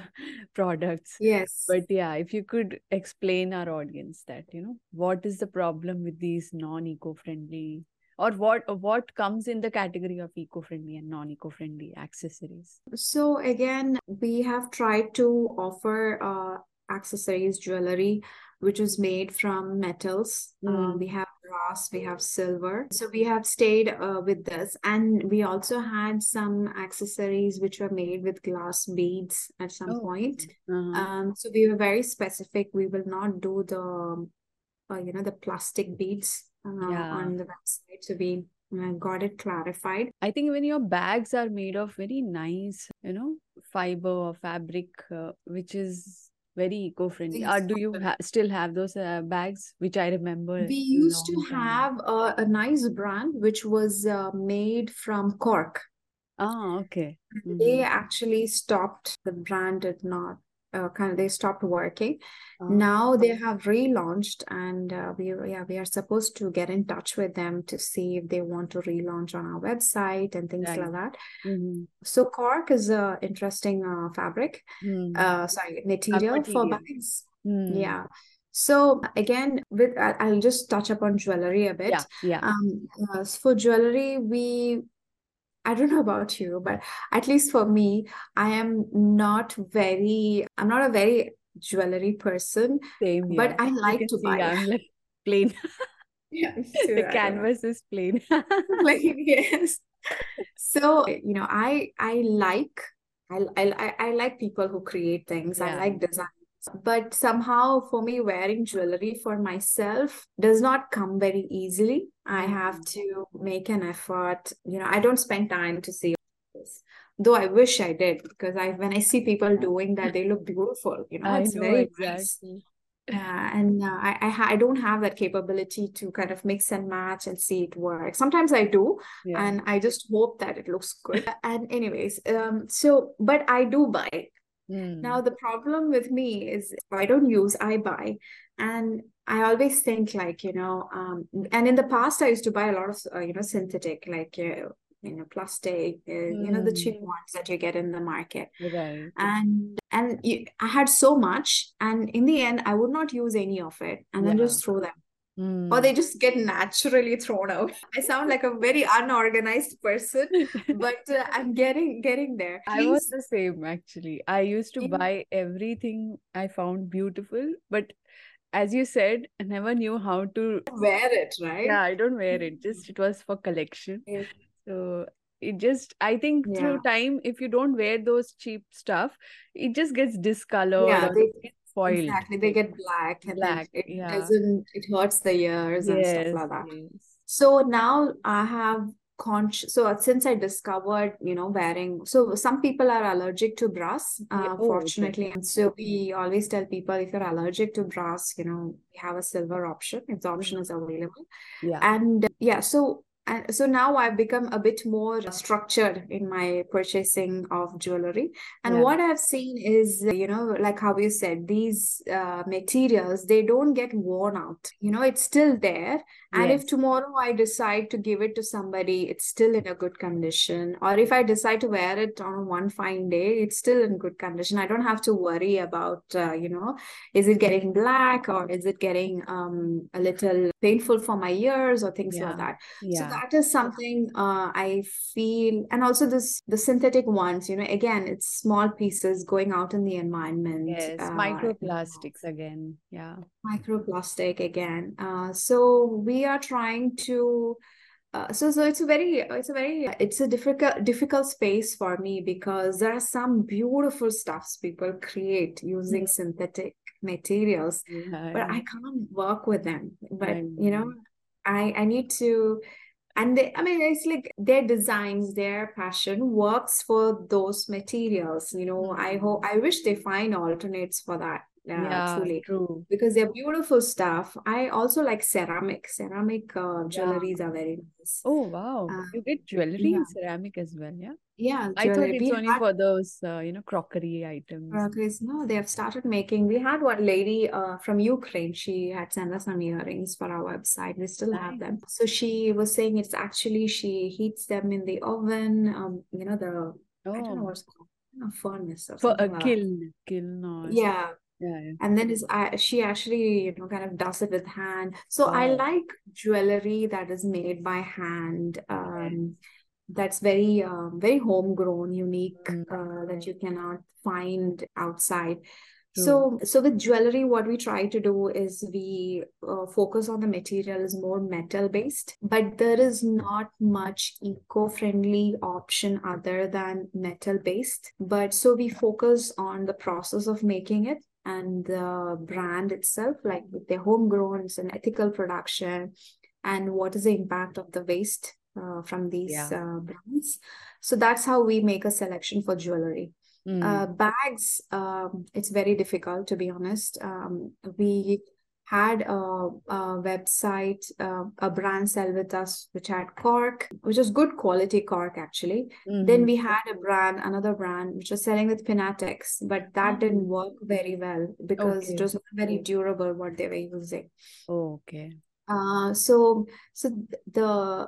S1: products.
S2: Yes.
S1: But yeah, if you could explain our audience that, you know, what is the problem with these non-eco-friendly or what what comes in the category of eco-friendly and non-eco-friendly accessories?
S2: So again, we have tried to offer uh, accessories, jewelry, which is made from metals. Uh, we
S1: Mm.
S2: have brass, we have silver. So we have stayed uh, with this, and we also had some accessories which were made with glass beads at some
S1: Oh,
S2: point.
S1: Uh-huh.
S2: Um, so we were very specific. We will not do the, uh, you know, the plastic beads uh,
S1: Yeah.
S2: on the website. So we uh, got it clarified.
S1: I think when your bags are made of very nice, you know, fiber or fabric, uh, which is very eco-friendly.
S2: Yes.
S1: Or do you ha still have those uh, bags, which I remember
S2: We used to
S1: time.
S2: have a, a nice brand which was uh, made from cork.
S1: Ah, okay.
S2: They
S1: Mhm.
S2: actually stopped, the brand did not, uh, kind of, they stopped working.
S1: Ah,
S2: Now they have relaunched, and uh, we, yeah, we are supposed to get in touch with them to see if they want to relaunch on our website and things
S1: right.
S2: like that.
S1: Mhm.
S2: So cork is a interesting uh, fabric,
S1: Hmm.
S2: uh, sorry, material for bags.
S1: Hmm.
S2: Yeah. So again, with I'll just touch upon jewelry a bit.
S1: Yeah, yeah.
S2: Um, uh, for jewelry, we I don't know about you, but at least for me, I am not very, I'm not a very jewelry person,
S1: Same
S2: but. I like to buy.
S1: I'm like plain.
S2: Yeah, too.
S1: The canvas is plain.
S2: Like, yes. So, you know, I I like I I I like people who create things. I like designs. But somehow for me, wearing jewelry for myself does not come very easily. I have
S1: Mm.
S2: to make an effort. You know, I don't spend time to see this. Though I wish I did, because I when I see people doing that, they look beautiful. You know,
S1: I
S2: it's
S1: know
S2: very nice.
S1: exactly.
S2: Yeah, and uh, I I, ha I don't have that capability to kind of mix and match and see it work. Sometimes I do,
S1: Yeah.
S2: and I just hope that it looks good. And anyways, um, so but I do buy. Now
S1: Hmm.
S2: the problem with me is I don't use, I buy, and I always think like you know, um, and in the past I used to buy a lot of uh, you know synthetic like uh, you know plastic, uh, you know the cheap
S1: Hmm.
S2: ones that you get in the market
S1: Right.
S2: and and you, I had so much, and in the end, I would not use any of it, and then just throw them, or
S1: Hmm.
S2: they just get naturally thrown out. I sound like a very unorganized person, but uh, I'm getting getting there.
S1: I was the same actually. I used to buy everything I found beautiful, but as you said, I never knew how to.
S2: wear it, right?
S1: Yeah, I don't wear it. Just it was for collection.
S2: Yeah.
S1: So it just, I think
S2: Yeah,
S1: through time, if you don't wear those cheap stuff, it just gets discolored
S2: yeah, they
S1: spoiled.
S2: exactly they get black, and
S1: black.
S2: it
S1: Yeah.
S2: doesn't. It hurts the ears and stuff like that.
S1: yes.
S2: So now I have conscious. So since I discovered, you know, wearing. So some people are allergic to brass,
S1: Yeah.
S2: uh,
S1: Oh, okay.
S2: fortunately. And so we always tell people if you're allergic to brass, you know, we have a silver option. If the option
S1: Mm.
S2: is available.
S1: Yeah.
S2: And yeah, so and so now I've become a bit more structured in my purchasing of jewelry. And
S1: Yeah.
S2: what I've seen is, you know, like how you said, these uh, materials, they don't get worn out. You know, it's still there. And if tomorrow I decide to give it to somebody, it's still in a good condition. Or if I decide to wear it on one fine day, it's still in good condition. I don't have to worry about, uh, you know, is it getting black or is it getting um, a little painful for my ears or things like
S1: Yeah.
S2: that. So
S1: Yeah.
S2: That is something uh, I feel, and also this the synthetic ones, you know, again, it's small pieces going out in the environment.
S1: Yes.
S2: Uh,
S1: Microplastics again. Yeah.
S2: microplastic again. Uh, so we are trying to. Uh, so so it's a very it's a very it's a difficult difficult space for me because there are some beautiful stuffs people create using
S1: Mm.
S2: synthetic materials
S1: Yeah.
S2: but I can't work with them. But you know. I I need to, and they, I mean, it's like their designs, their passion works for those materials. You know, mm-hmm. I hope. I wish they find alternates for that. Uh,
S1: Yeah.
S2: truly,
S1: True.
S2: because they're beautiful stuff. I also like ceramic. Ceramic uh,
S1: Yeah.
S2: jewelries are very nice.
S1: Oh, wow.
S2: Uh,
S1: You get jewelry
S2: yeah,
S1: in ceramic as well, yeah?
S2: yeah,
S1: I thought it's
S2: We
S1: only
S2: had
S1: for those, uh, you know, crockery items.
S2: Progress. No, they have started making. We had one lady uh, from Ukraine. She had sent us some earrings for our website. We still have them. So she was saying it's actually she heats them in the oven. Um, you know the I don't know
S1: Oh,
S2: what's called, a furnace or
S1: for a
S2: like
S1: kiln, kiln or
S2: Yeah,
S1: yeah, yeah.
S2: and then is uh, she actually you know kind of does it with hand. So I like jewelry that is made by hand. Um, that's very um, very homegrown, unique,
S1: Mm,
S2: uh, that you cannot find outside.
S1: true.
S2: So, so with jewelry, what we try to do is we uh, focus on the material is more metal based, but there is not much eco-friendly option other than metal based. But so we focus on the process of making it and the brand itself, like if they're homegrown, and ethical production, and what is the impact of the waste uh, from these
S1: Yeah.
S2: uh, brands. So that's how we make a selection for jewelry. Uh,
S1: Mm.
S2: bags, um, it's very difficult to be honest. Um, we had a, a website, uh, a brand sell with us, which had cork, which was good quality cork actually. Then
S1: hmm
S2: we had a brand, another brand, which was selling with Pinatex, but that didn't
S1: Oh,
S2: work very well because it was not very durable what they were using.
S1: Oh, okay.
S2: Uh, so so the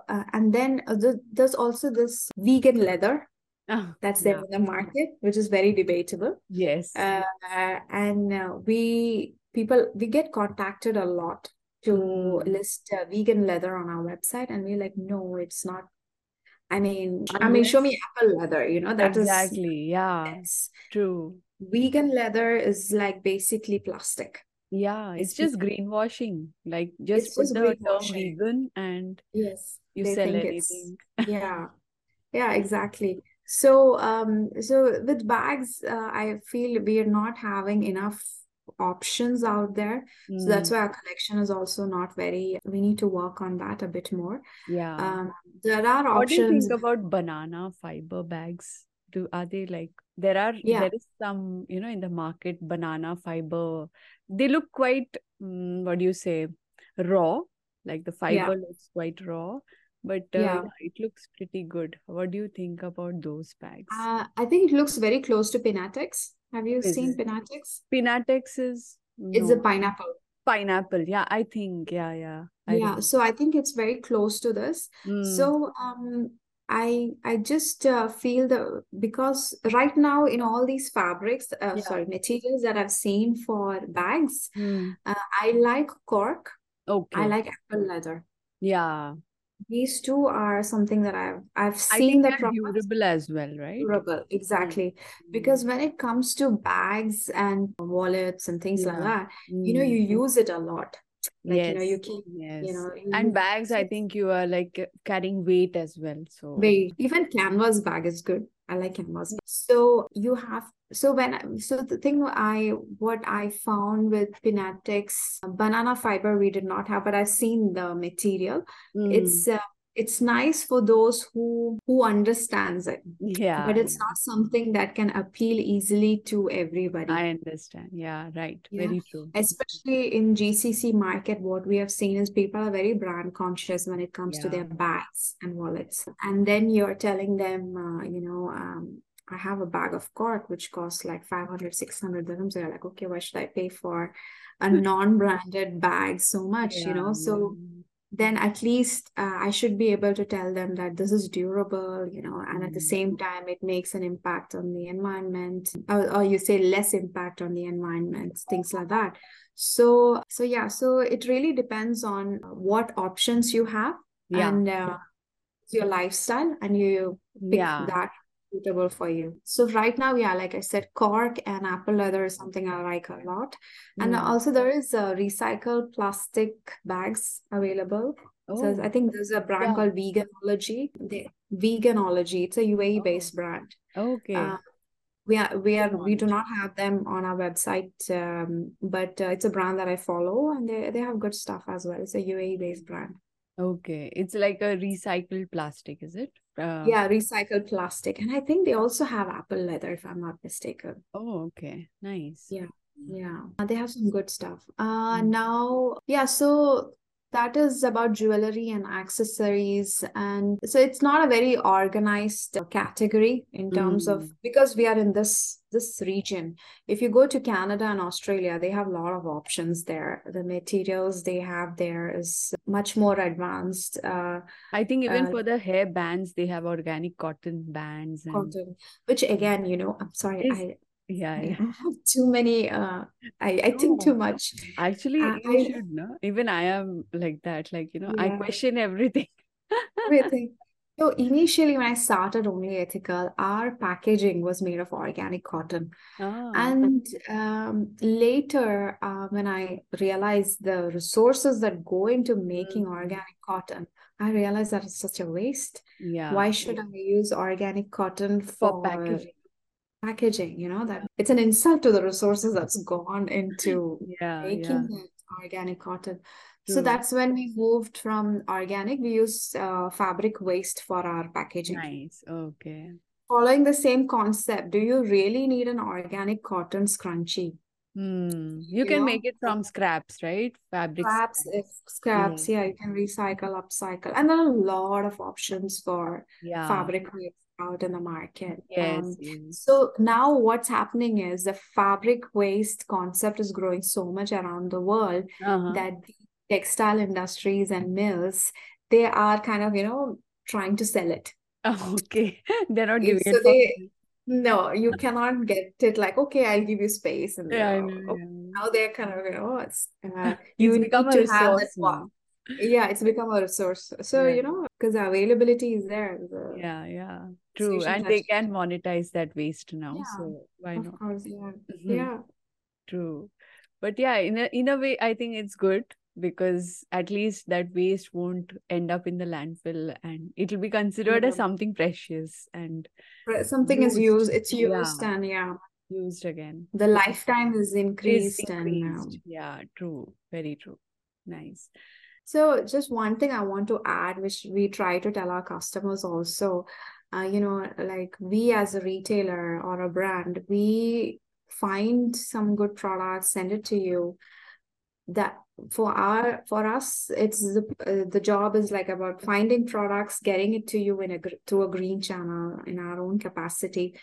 S2: uh, and then uh, the, there's also this vegan leather
S1: Ah,
S2: that's there
S1: yeah.
S2: in the market, which is very debatable.
S1: Yes.
S2: Uh, and uh, we people we get contacted a lot to
S1: Mm.
S2: list uh, vegan leather on our website, and we're like, no, it's not. I mean, I mean, show me apple leather, you know, that is
S1: exactly. Yeah.
S2: it's
S1: True.
S2: vegan leather is like basically plastic.
S1: Yeah. It's
S2: It's
S1: just greenwashing. Like just
S2: It's
S1: put
S2: just
S1: the term vegan and
S2: Yes,
S1: you sell anything.
S2: yeah. Yeah, exactly. So, um, so with bags, uh, I feel we are not having enough options out there. So that's
S1: Mm.
S2: why our collection is also not very, we need to work on that a bit more.
S1: Yeah.
S2: Um, there are
S1: What do you
S2: options.
S1: think about banana fiber bags? Do are they like there are
S2: Yeah,
S1: there is some, you know, in the market banana fiber. They look quite mm, what do you say, raw? Like the
S2: yeah,
S1: fiber looks quite raw, but uh,
S2: yeah.
S1: yeah, it looks pretty good. What do you think about those bags?
S2: Uh, I think it looks very close to Pinatex. Have you
S1: Is
S2: seen? Pinatex?
S1: Pinatex is
S2: It's a pineapple.
S1: pineapple. Yeah, I think. Yeah, yeah. I
S2: Yeah,
S1: remember.
S2: so I think it's very close to this.
S1: Mm,
S2: So um I I just uh, feel the because right now in all these fabrics, uh,
S1: yeah.
S2: sorry, materials that I've seen for bags,
S1: Mm,
S2: uh, I like cork,
S1: Okay.
S2: I like apple leather.
S1: Yeah.
S2: These two are something that I've I've seen the
S1: durable as well, right?
S2: durable,
S1: Mm,
S2: exactly.
S1: mm.
S2: Because when it comes to bags and wallets and things like
S1: Yeah.
S2: that, you know, you
S1: Mm.
S2: use it a lot. Like, you know, you
S1: Yes.
S2: you know, you
S1: And bags, I think you are like carrying weight as well. So
S2: Wait, even canvas bag is good. I like canvas. So you have so when so the thing I what I found with Pinatex banana fiber we did not have, but I've seen the material.
S1: mm,
S2: It's uh, it's nice for those who who understands it
S1: yeah
S2: but it's not something that can appeal easily to everybody
S1: i understand yeah right yeah. very true
S2: especially in gcc market what we have seen is people are very brand conscious when it comes yeah. to their bags and wallets and then you're telling them uh, you know um, I have a bag of cork which costs like 500, 600 dirhams. They're like, okay, why should I pay for a non-branded bag so much, yeah, you know? So then at least uh, I should be able to tell them that this is durable, you know, and at the mm. same time, it makes an impact on the environment, or, or you say less impact on the environment, things like that. So, so yeah, so it really depends on what options you have yeah. and uh, your lifestyle, and you pick yeah. that suitable for you. So right now, yeah, like I said, cork and apple leather is something I like a lot. And mm. also there is uh, recycled plastic bags available. Oh. So I think there's a brand yeah. called Veganologie. The Veganologie. It's a UAE based oh. brand.
S1: Okay. Uh,
S2: we are we are we do not have them on our website um, but uh, it's a brand that i follow and they, they have good stuff as well it's a uae based brand
S1: Okay, it's like a recycled plastic, is it?
S2: Uh, yeah, recycled plastic. And I think they also have apple leather, if I'm not mistaken.
S1: Oh, okay. Nice.
S2: Yeah. Yeah. They have some good stuff. Uh mm. now, yeah, so that is about jewelry and accessories. And so it's not a very organized category in terms mm. of because we are in this this region. If you go to canada and australia they have a lot of options there. The materials they have there is much more advanced uh,
S1: i think even uh, for the hair bands they have organic cotton bands and...
S2: cotton which again you know i'm sorry
S1: is, i yeah, yeah.
S2: too many uh i i think too much.
S1: Actually uh, I, should know even i am like that like you know yeah. i question everything.
S2: Everything. So initially when i started only ethikal our packaging was made of organic cotton. Oh. and um, later uh, when i realized the resources that go into making mm. organic cotton i realized that it's such a waste.
S1: Yeah.
S2: Why should i use organic cotton for, for packaging packaging you know that it's an insult to the resources that's gone into
S1: yeah,
S2: making yeah. organic cotton True. so that's when we moved from organic we use uh, fabric waste for our packaging
S1: nice okay
S2: following the same concept do you really need an organic cotton scrunchie
S1: Hmm. You, you can know? make it from scraps, right?
S2: Fabric scraps, scraps. scraps yeah. yeah, you can recycle, upcycle, and there are a lot of options for
S1: yeah.
S2: fabric waste out in the market.
S1: Yes, um, yes.
S2: So now what's happening is the fabric waste concept is growing so much around the world uh-huh. that the textile industries and mills they are kind of you know trying to sell it.
S1: Oh, okay, they're not giving
S2: so it. They, no, you cannot get it like okay, I'll give you space and
S1: yeah,
S2: yeah. now they're kind of you know it's uh,
S1: you need to have
S2: that yeah it's become a resource so yeah. you know because the availability is there
S1: the yeah yeah true and they can monetize that waste now
S2: yeah,
S1: so why
S2: of
S1: not
S2: course yeah mm-hmm. yeah
S1: true but yeah in a in a way i think it's good because at least that waste won't end up in the landfill and it'll be considered yeah. as something precious and
S2: something used. is used it's used yeah. and yeah
S1: used again
S2: the lifetime is increased, is increased. and
S1: yeah true very true nice
S2: so, just one thing I want to add, which we try to tell our customers also, uh, you know, like we as a retailer or a brand, we find some good products, send it to you. That for our for us, it's the uh, the job is like about finding products, getting it to you in a through a green channel in our own capacity.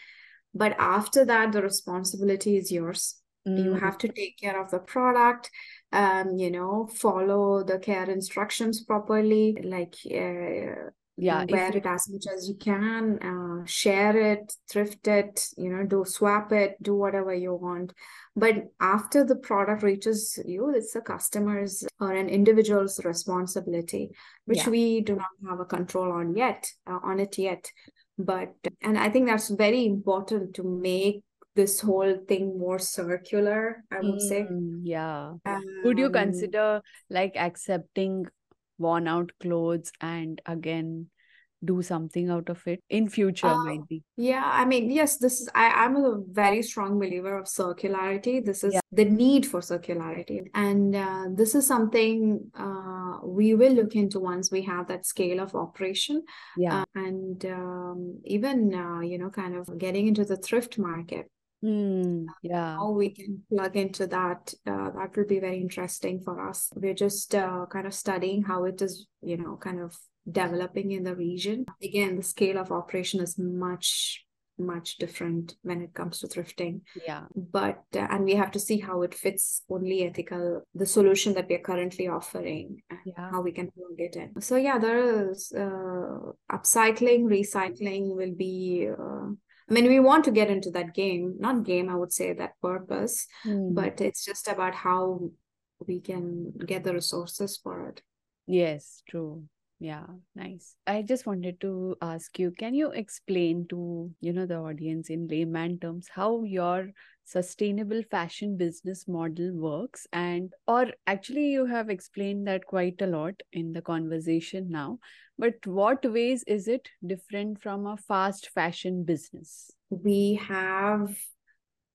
S2: But after that, the responsibility is yours. Mm. You have to take care of the product um, you know, follow the care instructions properly, like uh,
S1: yeah
S2: wear it as much as you can uh, share it thrift it you know do swap it do whatever you want but after the product reaches you it's the customer's or an individual's responsibility which yeah. we do not have a control on yet uh, on it yet but and i think that's very important to make this whole thing more circular i would mm, say
S1: yeah. Um, would you consider like accepting worn out clothes and again do something out of it? In future uh, maybe.
S2: yeah i mean yes this is i i'm a very strong believer of circularity. This is yeah. the need for circularity. And uh, this is something uh, we will look into once we have that scale of operation.
S1: Yeah.
S2: Uh, and um, even uh, you know kind of getting into the thrift market
S1: mm, yeah.
S2: How we can plug into that uh, that will be very interesting for us. We're just uh, kind of studying how it is you know kind of developing in the region. Again the scale of operation is much much different when it comes to thrifting.
S1: Yeah.
S2: But uh, and we have to see how it fits only ethikal the solution that we are currently offering
S1: yeah.
S2: how we can plug it in. So yeah there is uh, upcycling recycling will be uh, I mean, we want to get into that game, not game, I would say that purpose,
S1: mm.
S2: but it's just about how we can get the resources for it.
S1: Yes, true. Yeah, nice. I just wanted to ask you, can you explain to, you know, the audience in layman terms how your sustainable fashion business model works and or actually you have explained that quite a lot in the conversation now, but what ways is it different from a fast fashion business?
S2: We have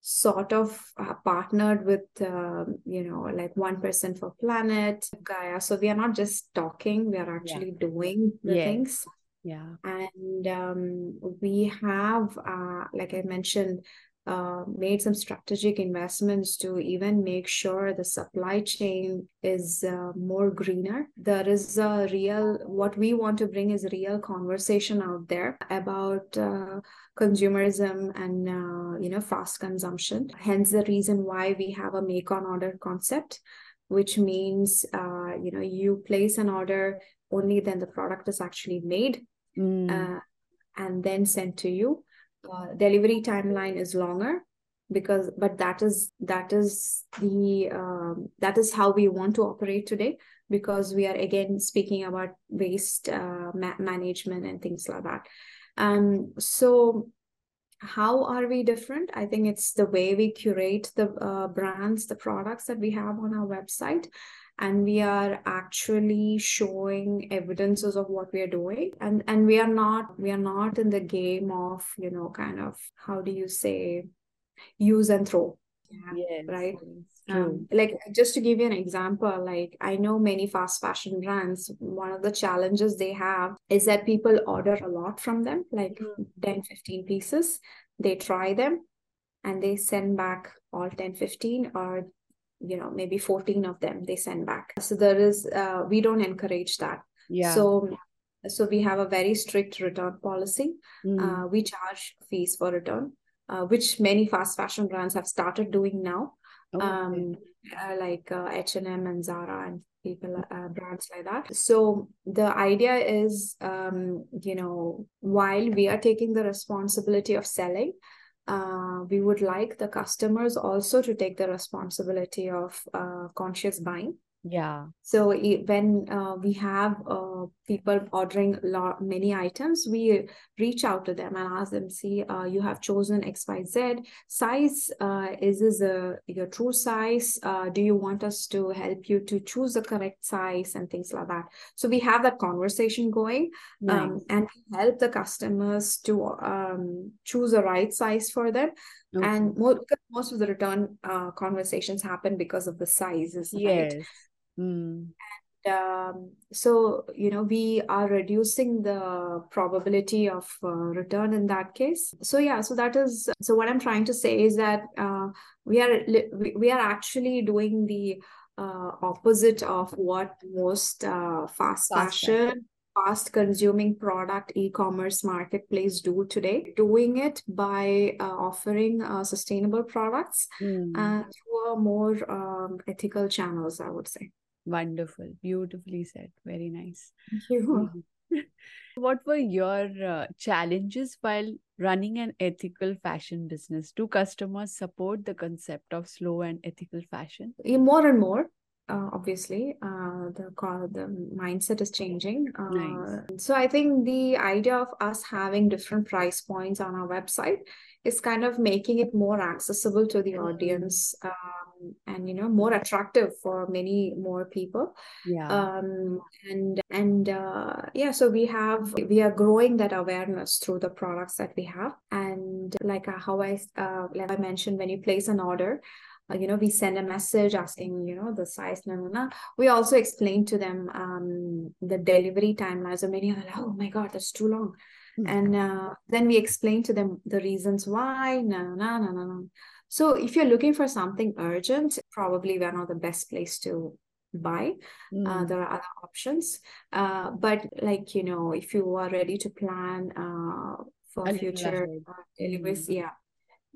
S2: sort of uh, partnered with uh, you know like 1% for planet gaia so we are not just talking we are actually yeah. doing the yes. things
S1: yeah
S2: and um, we have uh, like i mentioned uh, made some strategic investments to even make sure the supply chain is uh, more greener. There is a real, what we want to bring is real conversation out there about uh, consumerism and, uh, you know, fast consumption. Hence the reason why we have a make on order concept, which means, uh, you know, you place an order only then the product is actually made
S1: mm.
S2: and then sent to you uh, delivery timeline is longer because but that is that is the um, that is how we want to operate today because we are again speaking about waste uh, ma- management and things like that. Um so how are we different? I think it's the way we curate the uh, brands the products that we have on our website and we are actually showing evidences of what we are doing. And and we are not we are not in the game of you know kind of how do you say use and throw.
S1: Yeah, yes,
S2: right? um, like just to give you an example like i know many fast fashion brands one of the challenges they have is that people order a lot from them like mm-hmm. 10 15 pieces. They try them and they send back all 10 15 or you know maybe 14 of them they send back. So there is uh, we don't encourage that.
S1: Yeah.
S2: So so we have a very strict return policy.
S1: Mm.
S2: uh, we charge fees for return uh, which many fast fashion brands have started doing now.
S1: Oh,
S2: um, uh, like uh, h&m and zara and people uh, brands like that. So the idea is um, you know while we are taking the responsibility of selling uh, we would like the customers also to take the responsibility of uh, conscious buying.
S1: Yeah.
S2: So when uh, we have uh, people ordering lot, many items we reach out to them and ask them see uh, you have chosen xyz size uh, is this a, your true size uh, do you want us to help you to choose the correct size and things like that so we have that conversation going um, nice. um, and help the customers to um, choose the right size for them okay. and most, most of the return uh, conversations happen because of the sizes
S1: yes.
S2: right
S1: Mm.
S2: And um, so, you know, we are reducing the probability of uh, return in that case. So, yeah, so that is so what I'm trying to say is that uh, we are we are actually doing the uh, opposite of what most uh, fast, fashion fast consuming product e-commerce marketplace do today doing it by uh, offering uh, sustainable products
S1: mm.
S2: through a more um, ethical channels i would say
S1: Wonderful. Beautifully said. Very nice.
S2: Thank you.
S1: what were your uh, challenges while running an ethical fashion business? Do customers support the concept of slow and ethical fashion?
S2: More and more. Uh, obviously uh, the the mindset is changing uh,
S1: nice.
S2: so i think the idea of us having different price points on our website is kind of making it more accessible to the mm-hmm. audience um, and you know more attractive for many more people.
S1: Yeah.
S2: Um, and and uh, yeah so we have we are growing that awareness through the products that we have. And like uh, how i uh, like i mentioned when you place an order uh, you know we send a message asking you know the size no, no, no. we also explain to them um, the delivery timelines. So many are like oh my god that's too long. Mm-hmm. and uh, then we explain to them the reasons why no no no no no so if you're looking for something urgent probably we're not the best place to buy. Mm. uh, there are other options. Uh, but like you know if you are ready to plan uh, for future uh, deliveries mm. yeah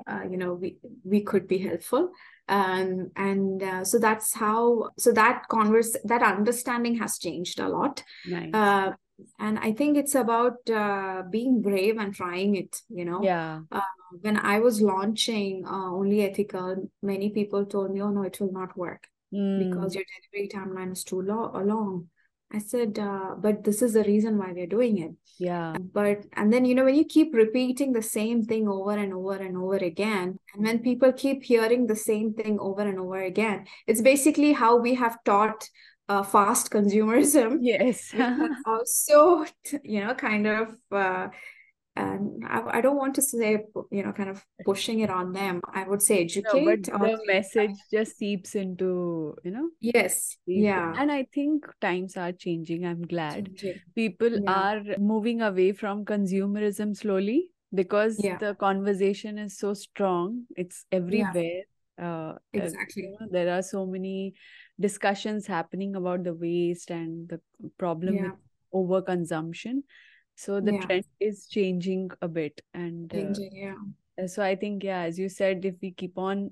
S2: uh, you know we we could be helpful. Um, and uh, so that's how so that converse that understanding has changed a lot.
S1: Nice. uh,
S2: and i think it's about uh, being brave and trying it you know.
S1: Yeah.
S2: Uh, when i was launching uh, only ethikal many people told me oh no it will not work mm. because your delivery timeline is too lo- long I said, uh, but this is the reason why we're doing it.
S1: Yeah.
S2: But, and then, you know, when you keep repeating the same thing over and over and over again, and when people keep hearing the same thing over and over again, it's basically how we have taught uh, fast consumerism.
S1: Yes.
S2: also, you know, kind of uh, and I, I, don't want to say you know kind of pushing it on them. I would say educate
S1: no, but the message just seeps into you know
S2: yes yeah.
S1: And i think times are changing i'm glad. Changing. people yeah. are moving away from consumerism slowly because yeah. the conversation is so strong. It's everywhere.
S2: Yeah. uh, exactly.
S1: you know, there are so many discussions happening about the waste and the problem with overconsumption so the yeah. trend is changing a bit and
S2: uh, changing, uh,
S1: yeah so i think yeah as you said if we keep on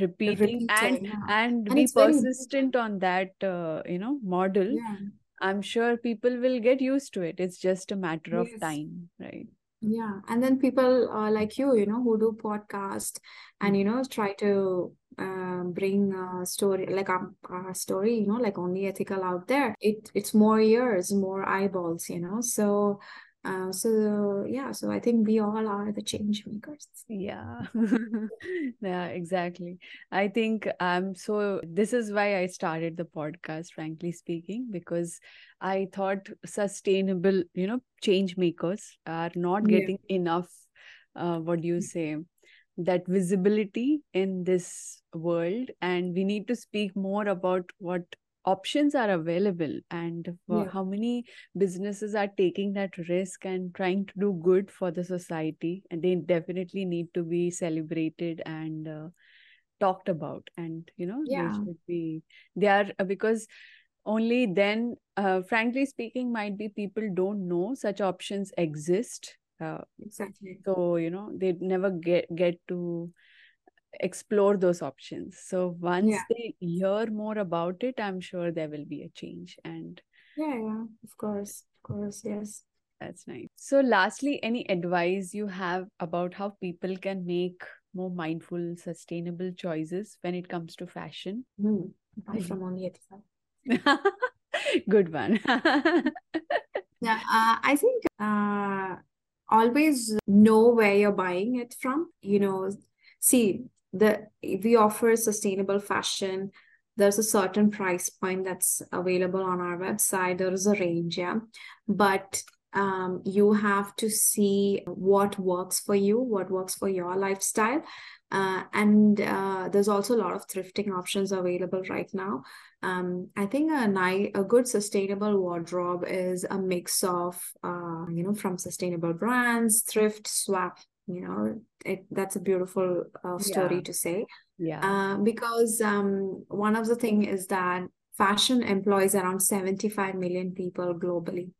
S1: repeating, repeating and yeah. and, and be persistent very... on that uh, you know model
S2: yeah.
S1: i'm sure people will get used to it it's just a matter yes. of time right
S2: yeah and then people uh, like you you know who do podcast and mm. you know try to uh, bring a story like a, a, story you know like only ethikal out there it it's more ears more eyeballs you know so uh, so yeah so i think we all are the change makers.
S1: Yeah. Yeah exactly. I think i'm so this is why i started the podcast frankly speaking because i thought sustainable you know change makers are not getting yeah. enough uh, what do you say that visibility in this world and we need to speak more about what options are available and yeah. how many businesses are taking that risk and trying to do good for the society and they definitely need to be celebrated and uh, talked about and you know
S2: yeah.
S1: they should be they are uh, because only then uh, frankly speaking might be people don't know such options exist
S2: uh, exactly
S1: so you know they never get get to explore those options. So once yeah. they hear more about it i'm sure there will be a change and
S2: yeah yeah of course of course yes.
S1: That's nice. So lastly any advice you have about how people can make more mindful sustainable choices when it comes to fashion?
S2: Mm, from only
S1: good one.
S2: Yeah uh, i think uh, always know where you're buying it from you know. See the we offer sustainable fashion. There's a certain price point that's available on our website. There is a range yeah. But um, you have to see what works for you what works for your lifestyle. Uh, and uh, there's also a lot of thrifting options available right now. Um, I think a nice, a good sustainable wardrobe is a mix of, uh, you know, from sustainable brands, thrift, swap. You know, it, that's a beautiful uh, story
S1: yeah.
S2: to say.
S1: Yeah.
S2: Uh, because um, one of the thing is that fashion employs around 75 million people globally.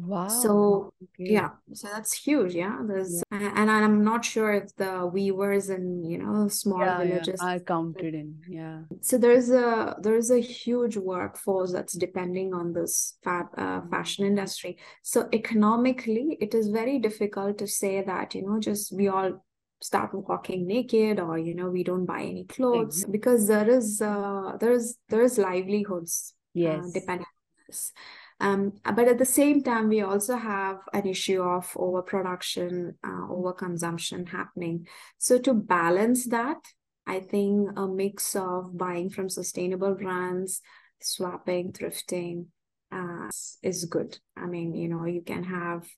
S1: Wow.
S2: So okay. yeah, so that's huge. Yeah, there's yeah. and I'm not sure if the weavers and you know small
S1: yeah,
S2: villages
S1: yeah. are counted in. Yeah.
S2: So there's a there's a huge workforce that's depending on this fab uh, fashion industry. So economically, it is very difficult to say that you know just we all start walking naked or you know we don't buy any clothes exactly. because there is uh, there's there's livelihoods
S1: uh, yes
S2: uh, depending on this um, but at the same time, we also have an issue of overproduction, uh, overconsumption happening. So to balance that, I think a mix of buying from sustainable brands, swapping, thrifting uh, is good. I mean, you know, you can have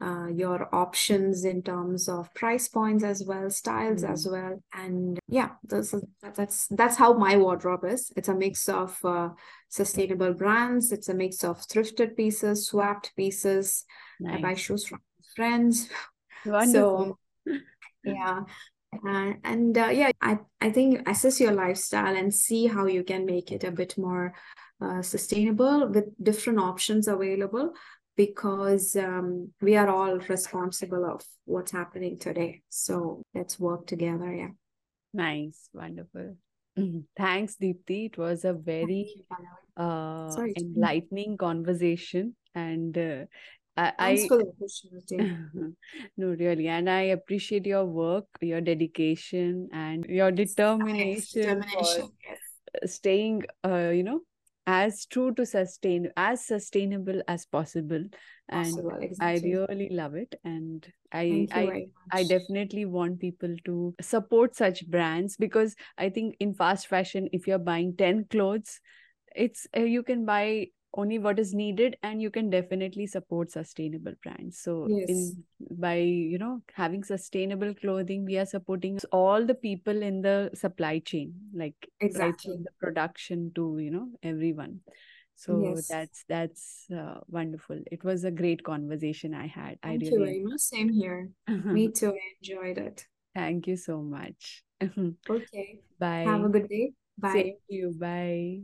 S2: uh, your options in terms of price points as well, styles mm. as well, and yeah, that's that's how my wardrobe is. It's a mix of uh, sustainable brands. It's a mix of thrifted pieces, swapped pieces. Nice. I buy shoes from friends. Wonderful. So yeah. Uh, and uh, yeah, I, I think assess your lifestyle and see how you can make it a bit more uh, sustainable with different options available because um, we are all responsible of what's happening today. So let's work together. Yeah.
S1: Nice. Wonderful. Thanks, Deepthi. It was a very uh, enlightening conversation. And uh, I,
S2: Thanks I, for the opportunity.
S1: no, really. And I appreciate your work, your dedication, and your determination, determination yes. staying, uh, you know, as true to sustain as sustainable as possible. And possible, exactly. i really love it. And i i i definitely want people to support such brands because i think in fast fashion if you're buying 10 clothes it's uh, you can buy only what is needed and you can definitely support sustainable brands. So yes. in by you know having sustainable clothing we are supporting all the people in the supply chain like
S2: exactly.
S1: the production to you know everyone. So yes. that's that's uh, wonderful. It was a great conversation i had.
S2: Thank
S1: i
S2: really you very much same here. Me too. I enjoyed it.
S1: Thank you so much.
S2: Okay.
S1: Bye
S2: have a good day. Bye.
S1: Same you. Bye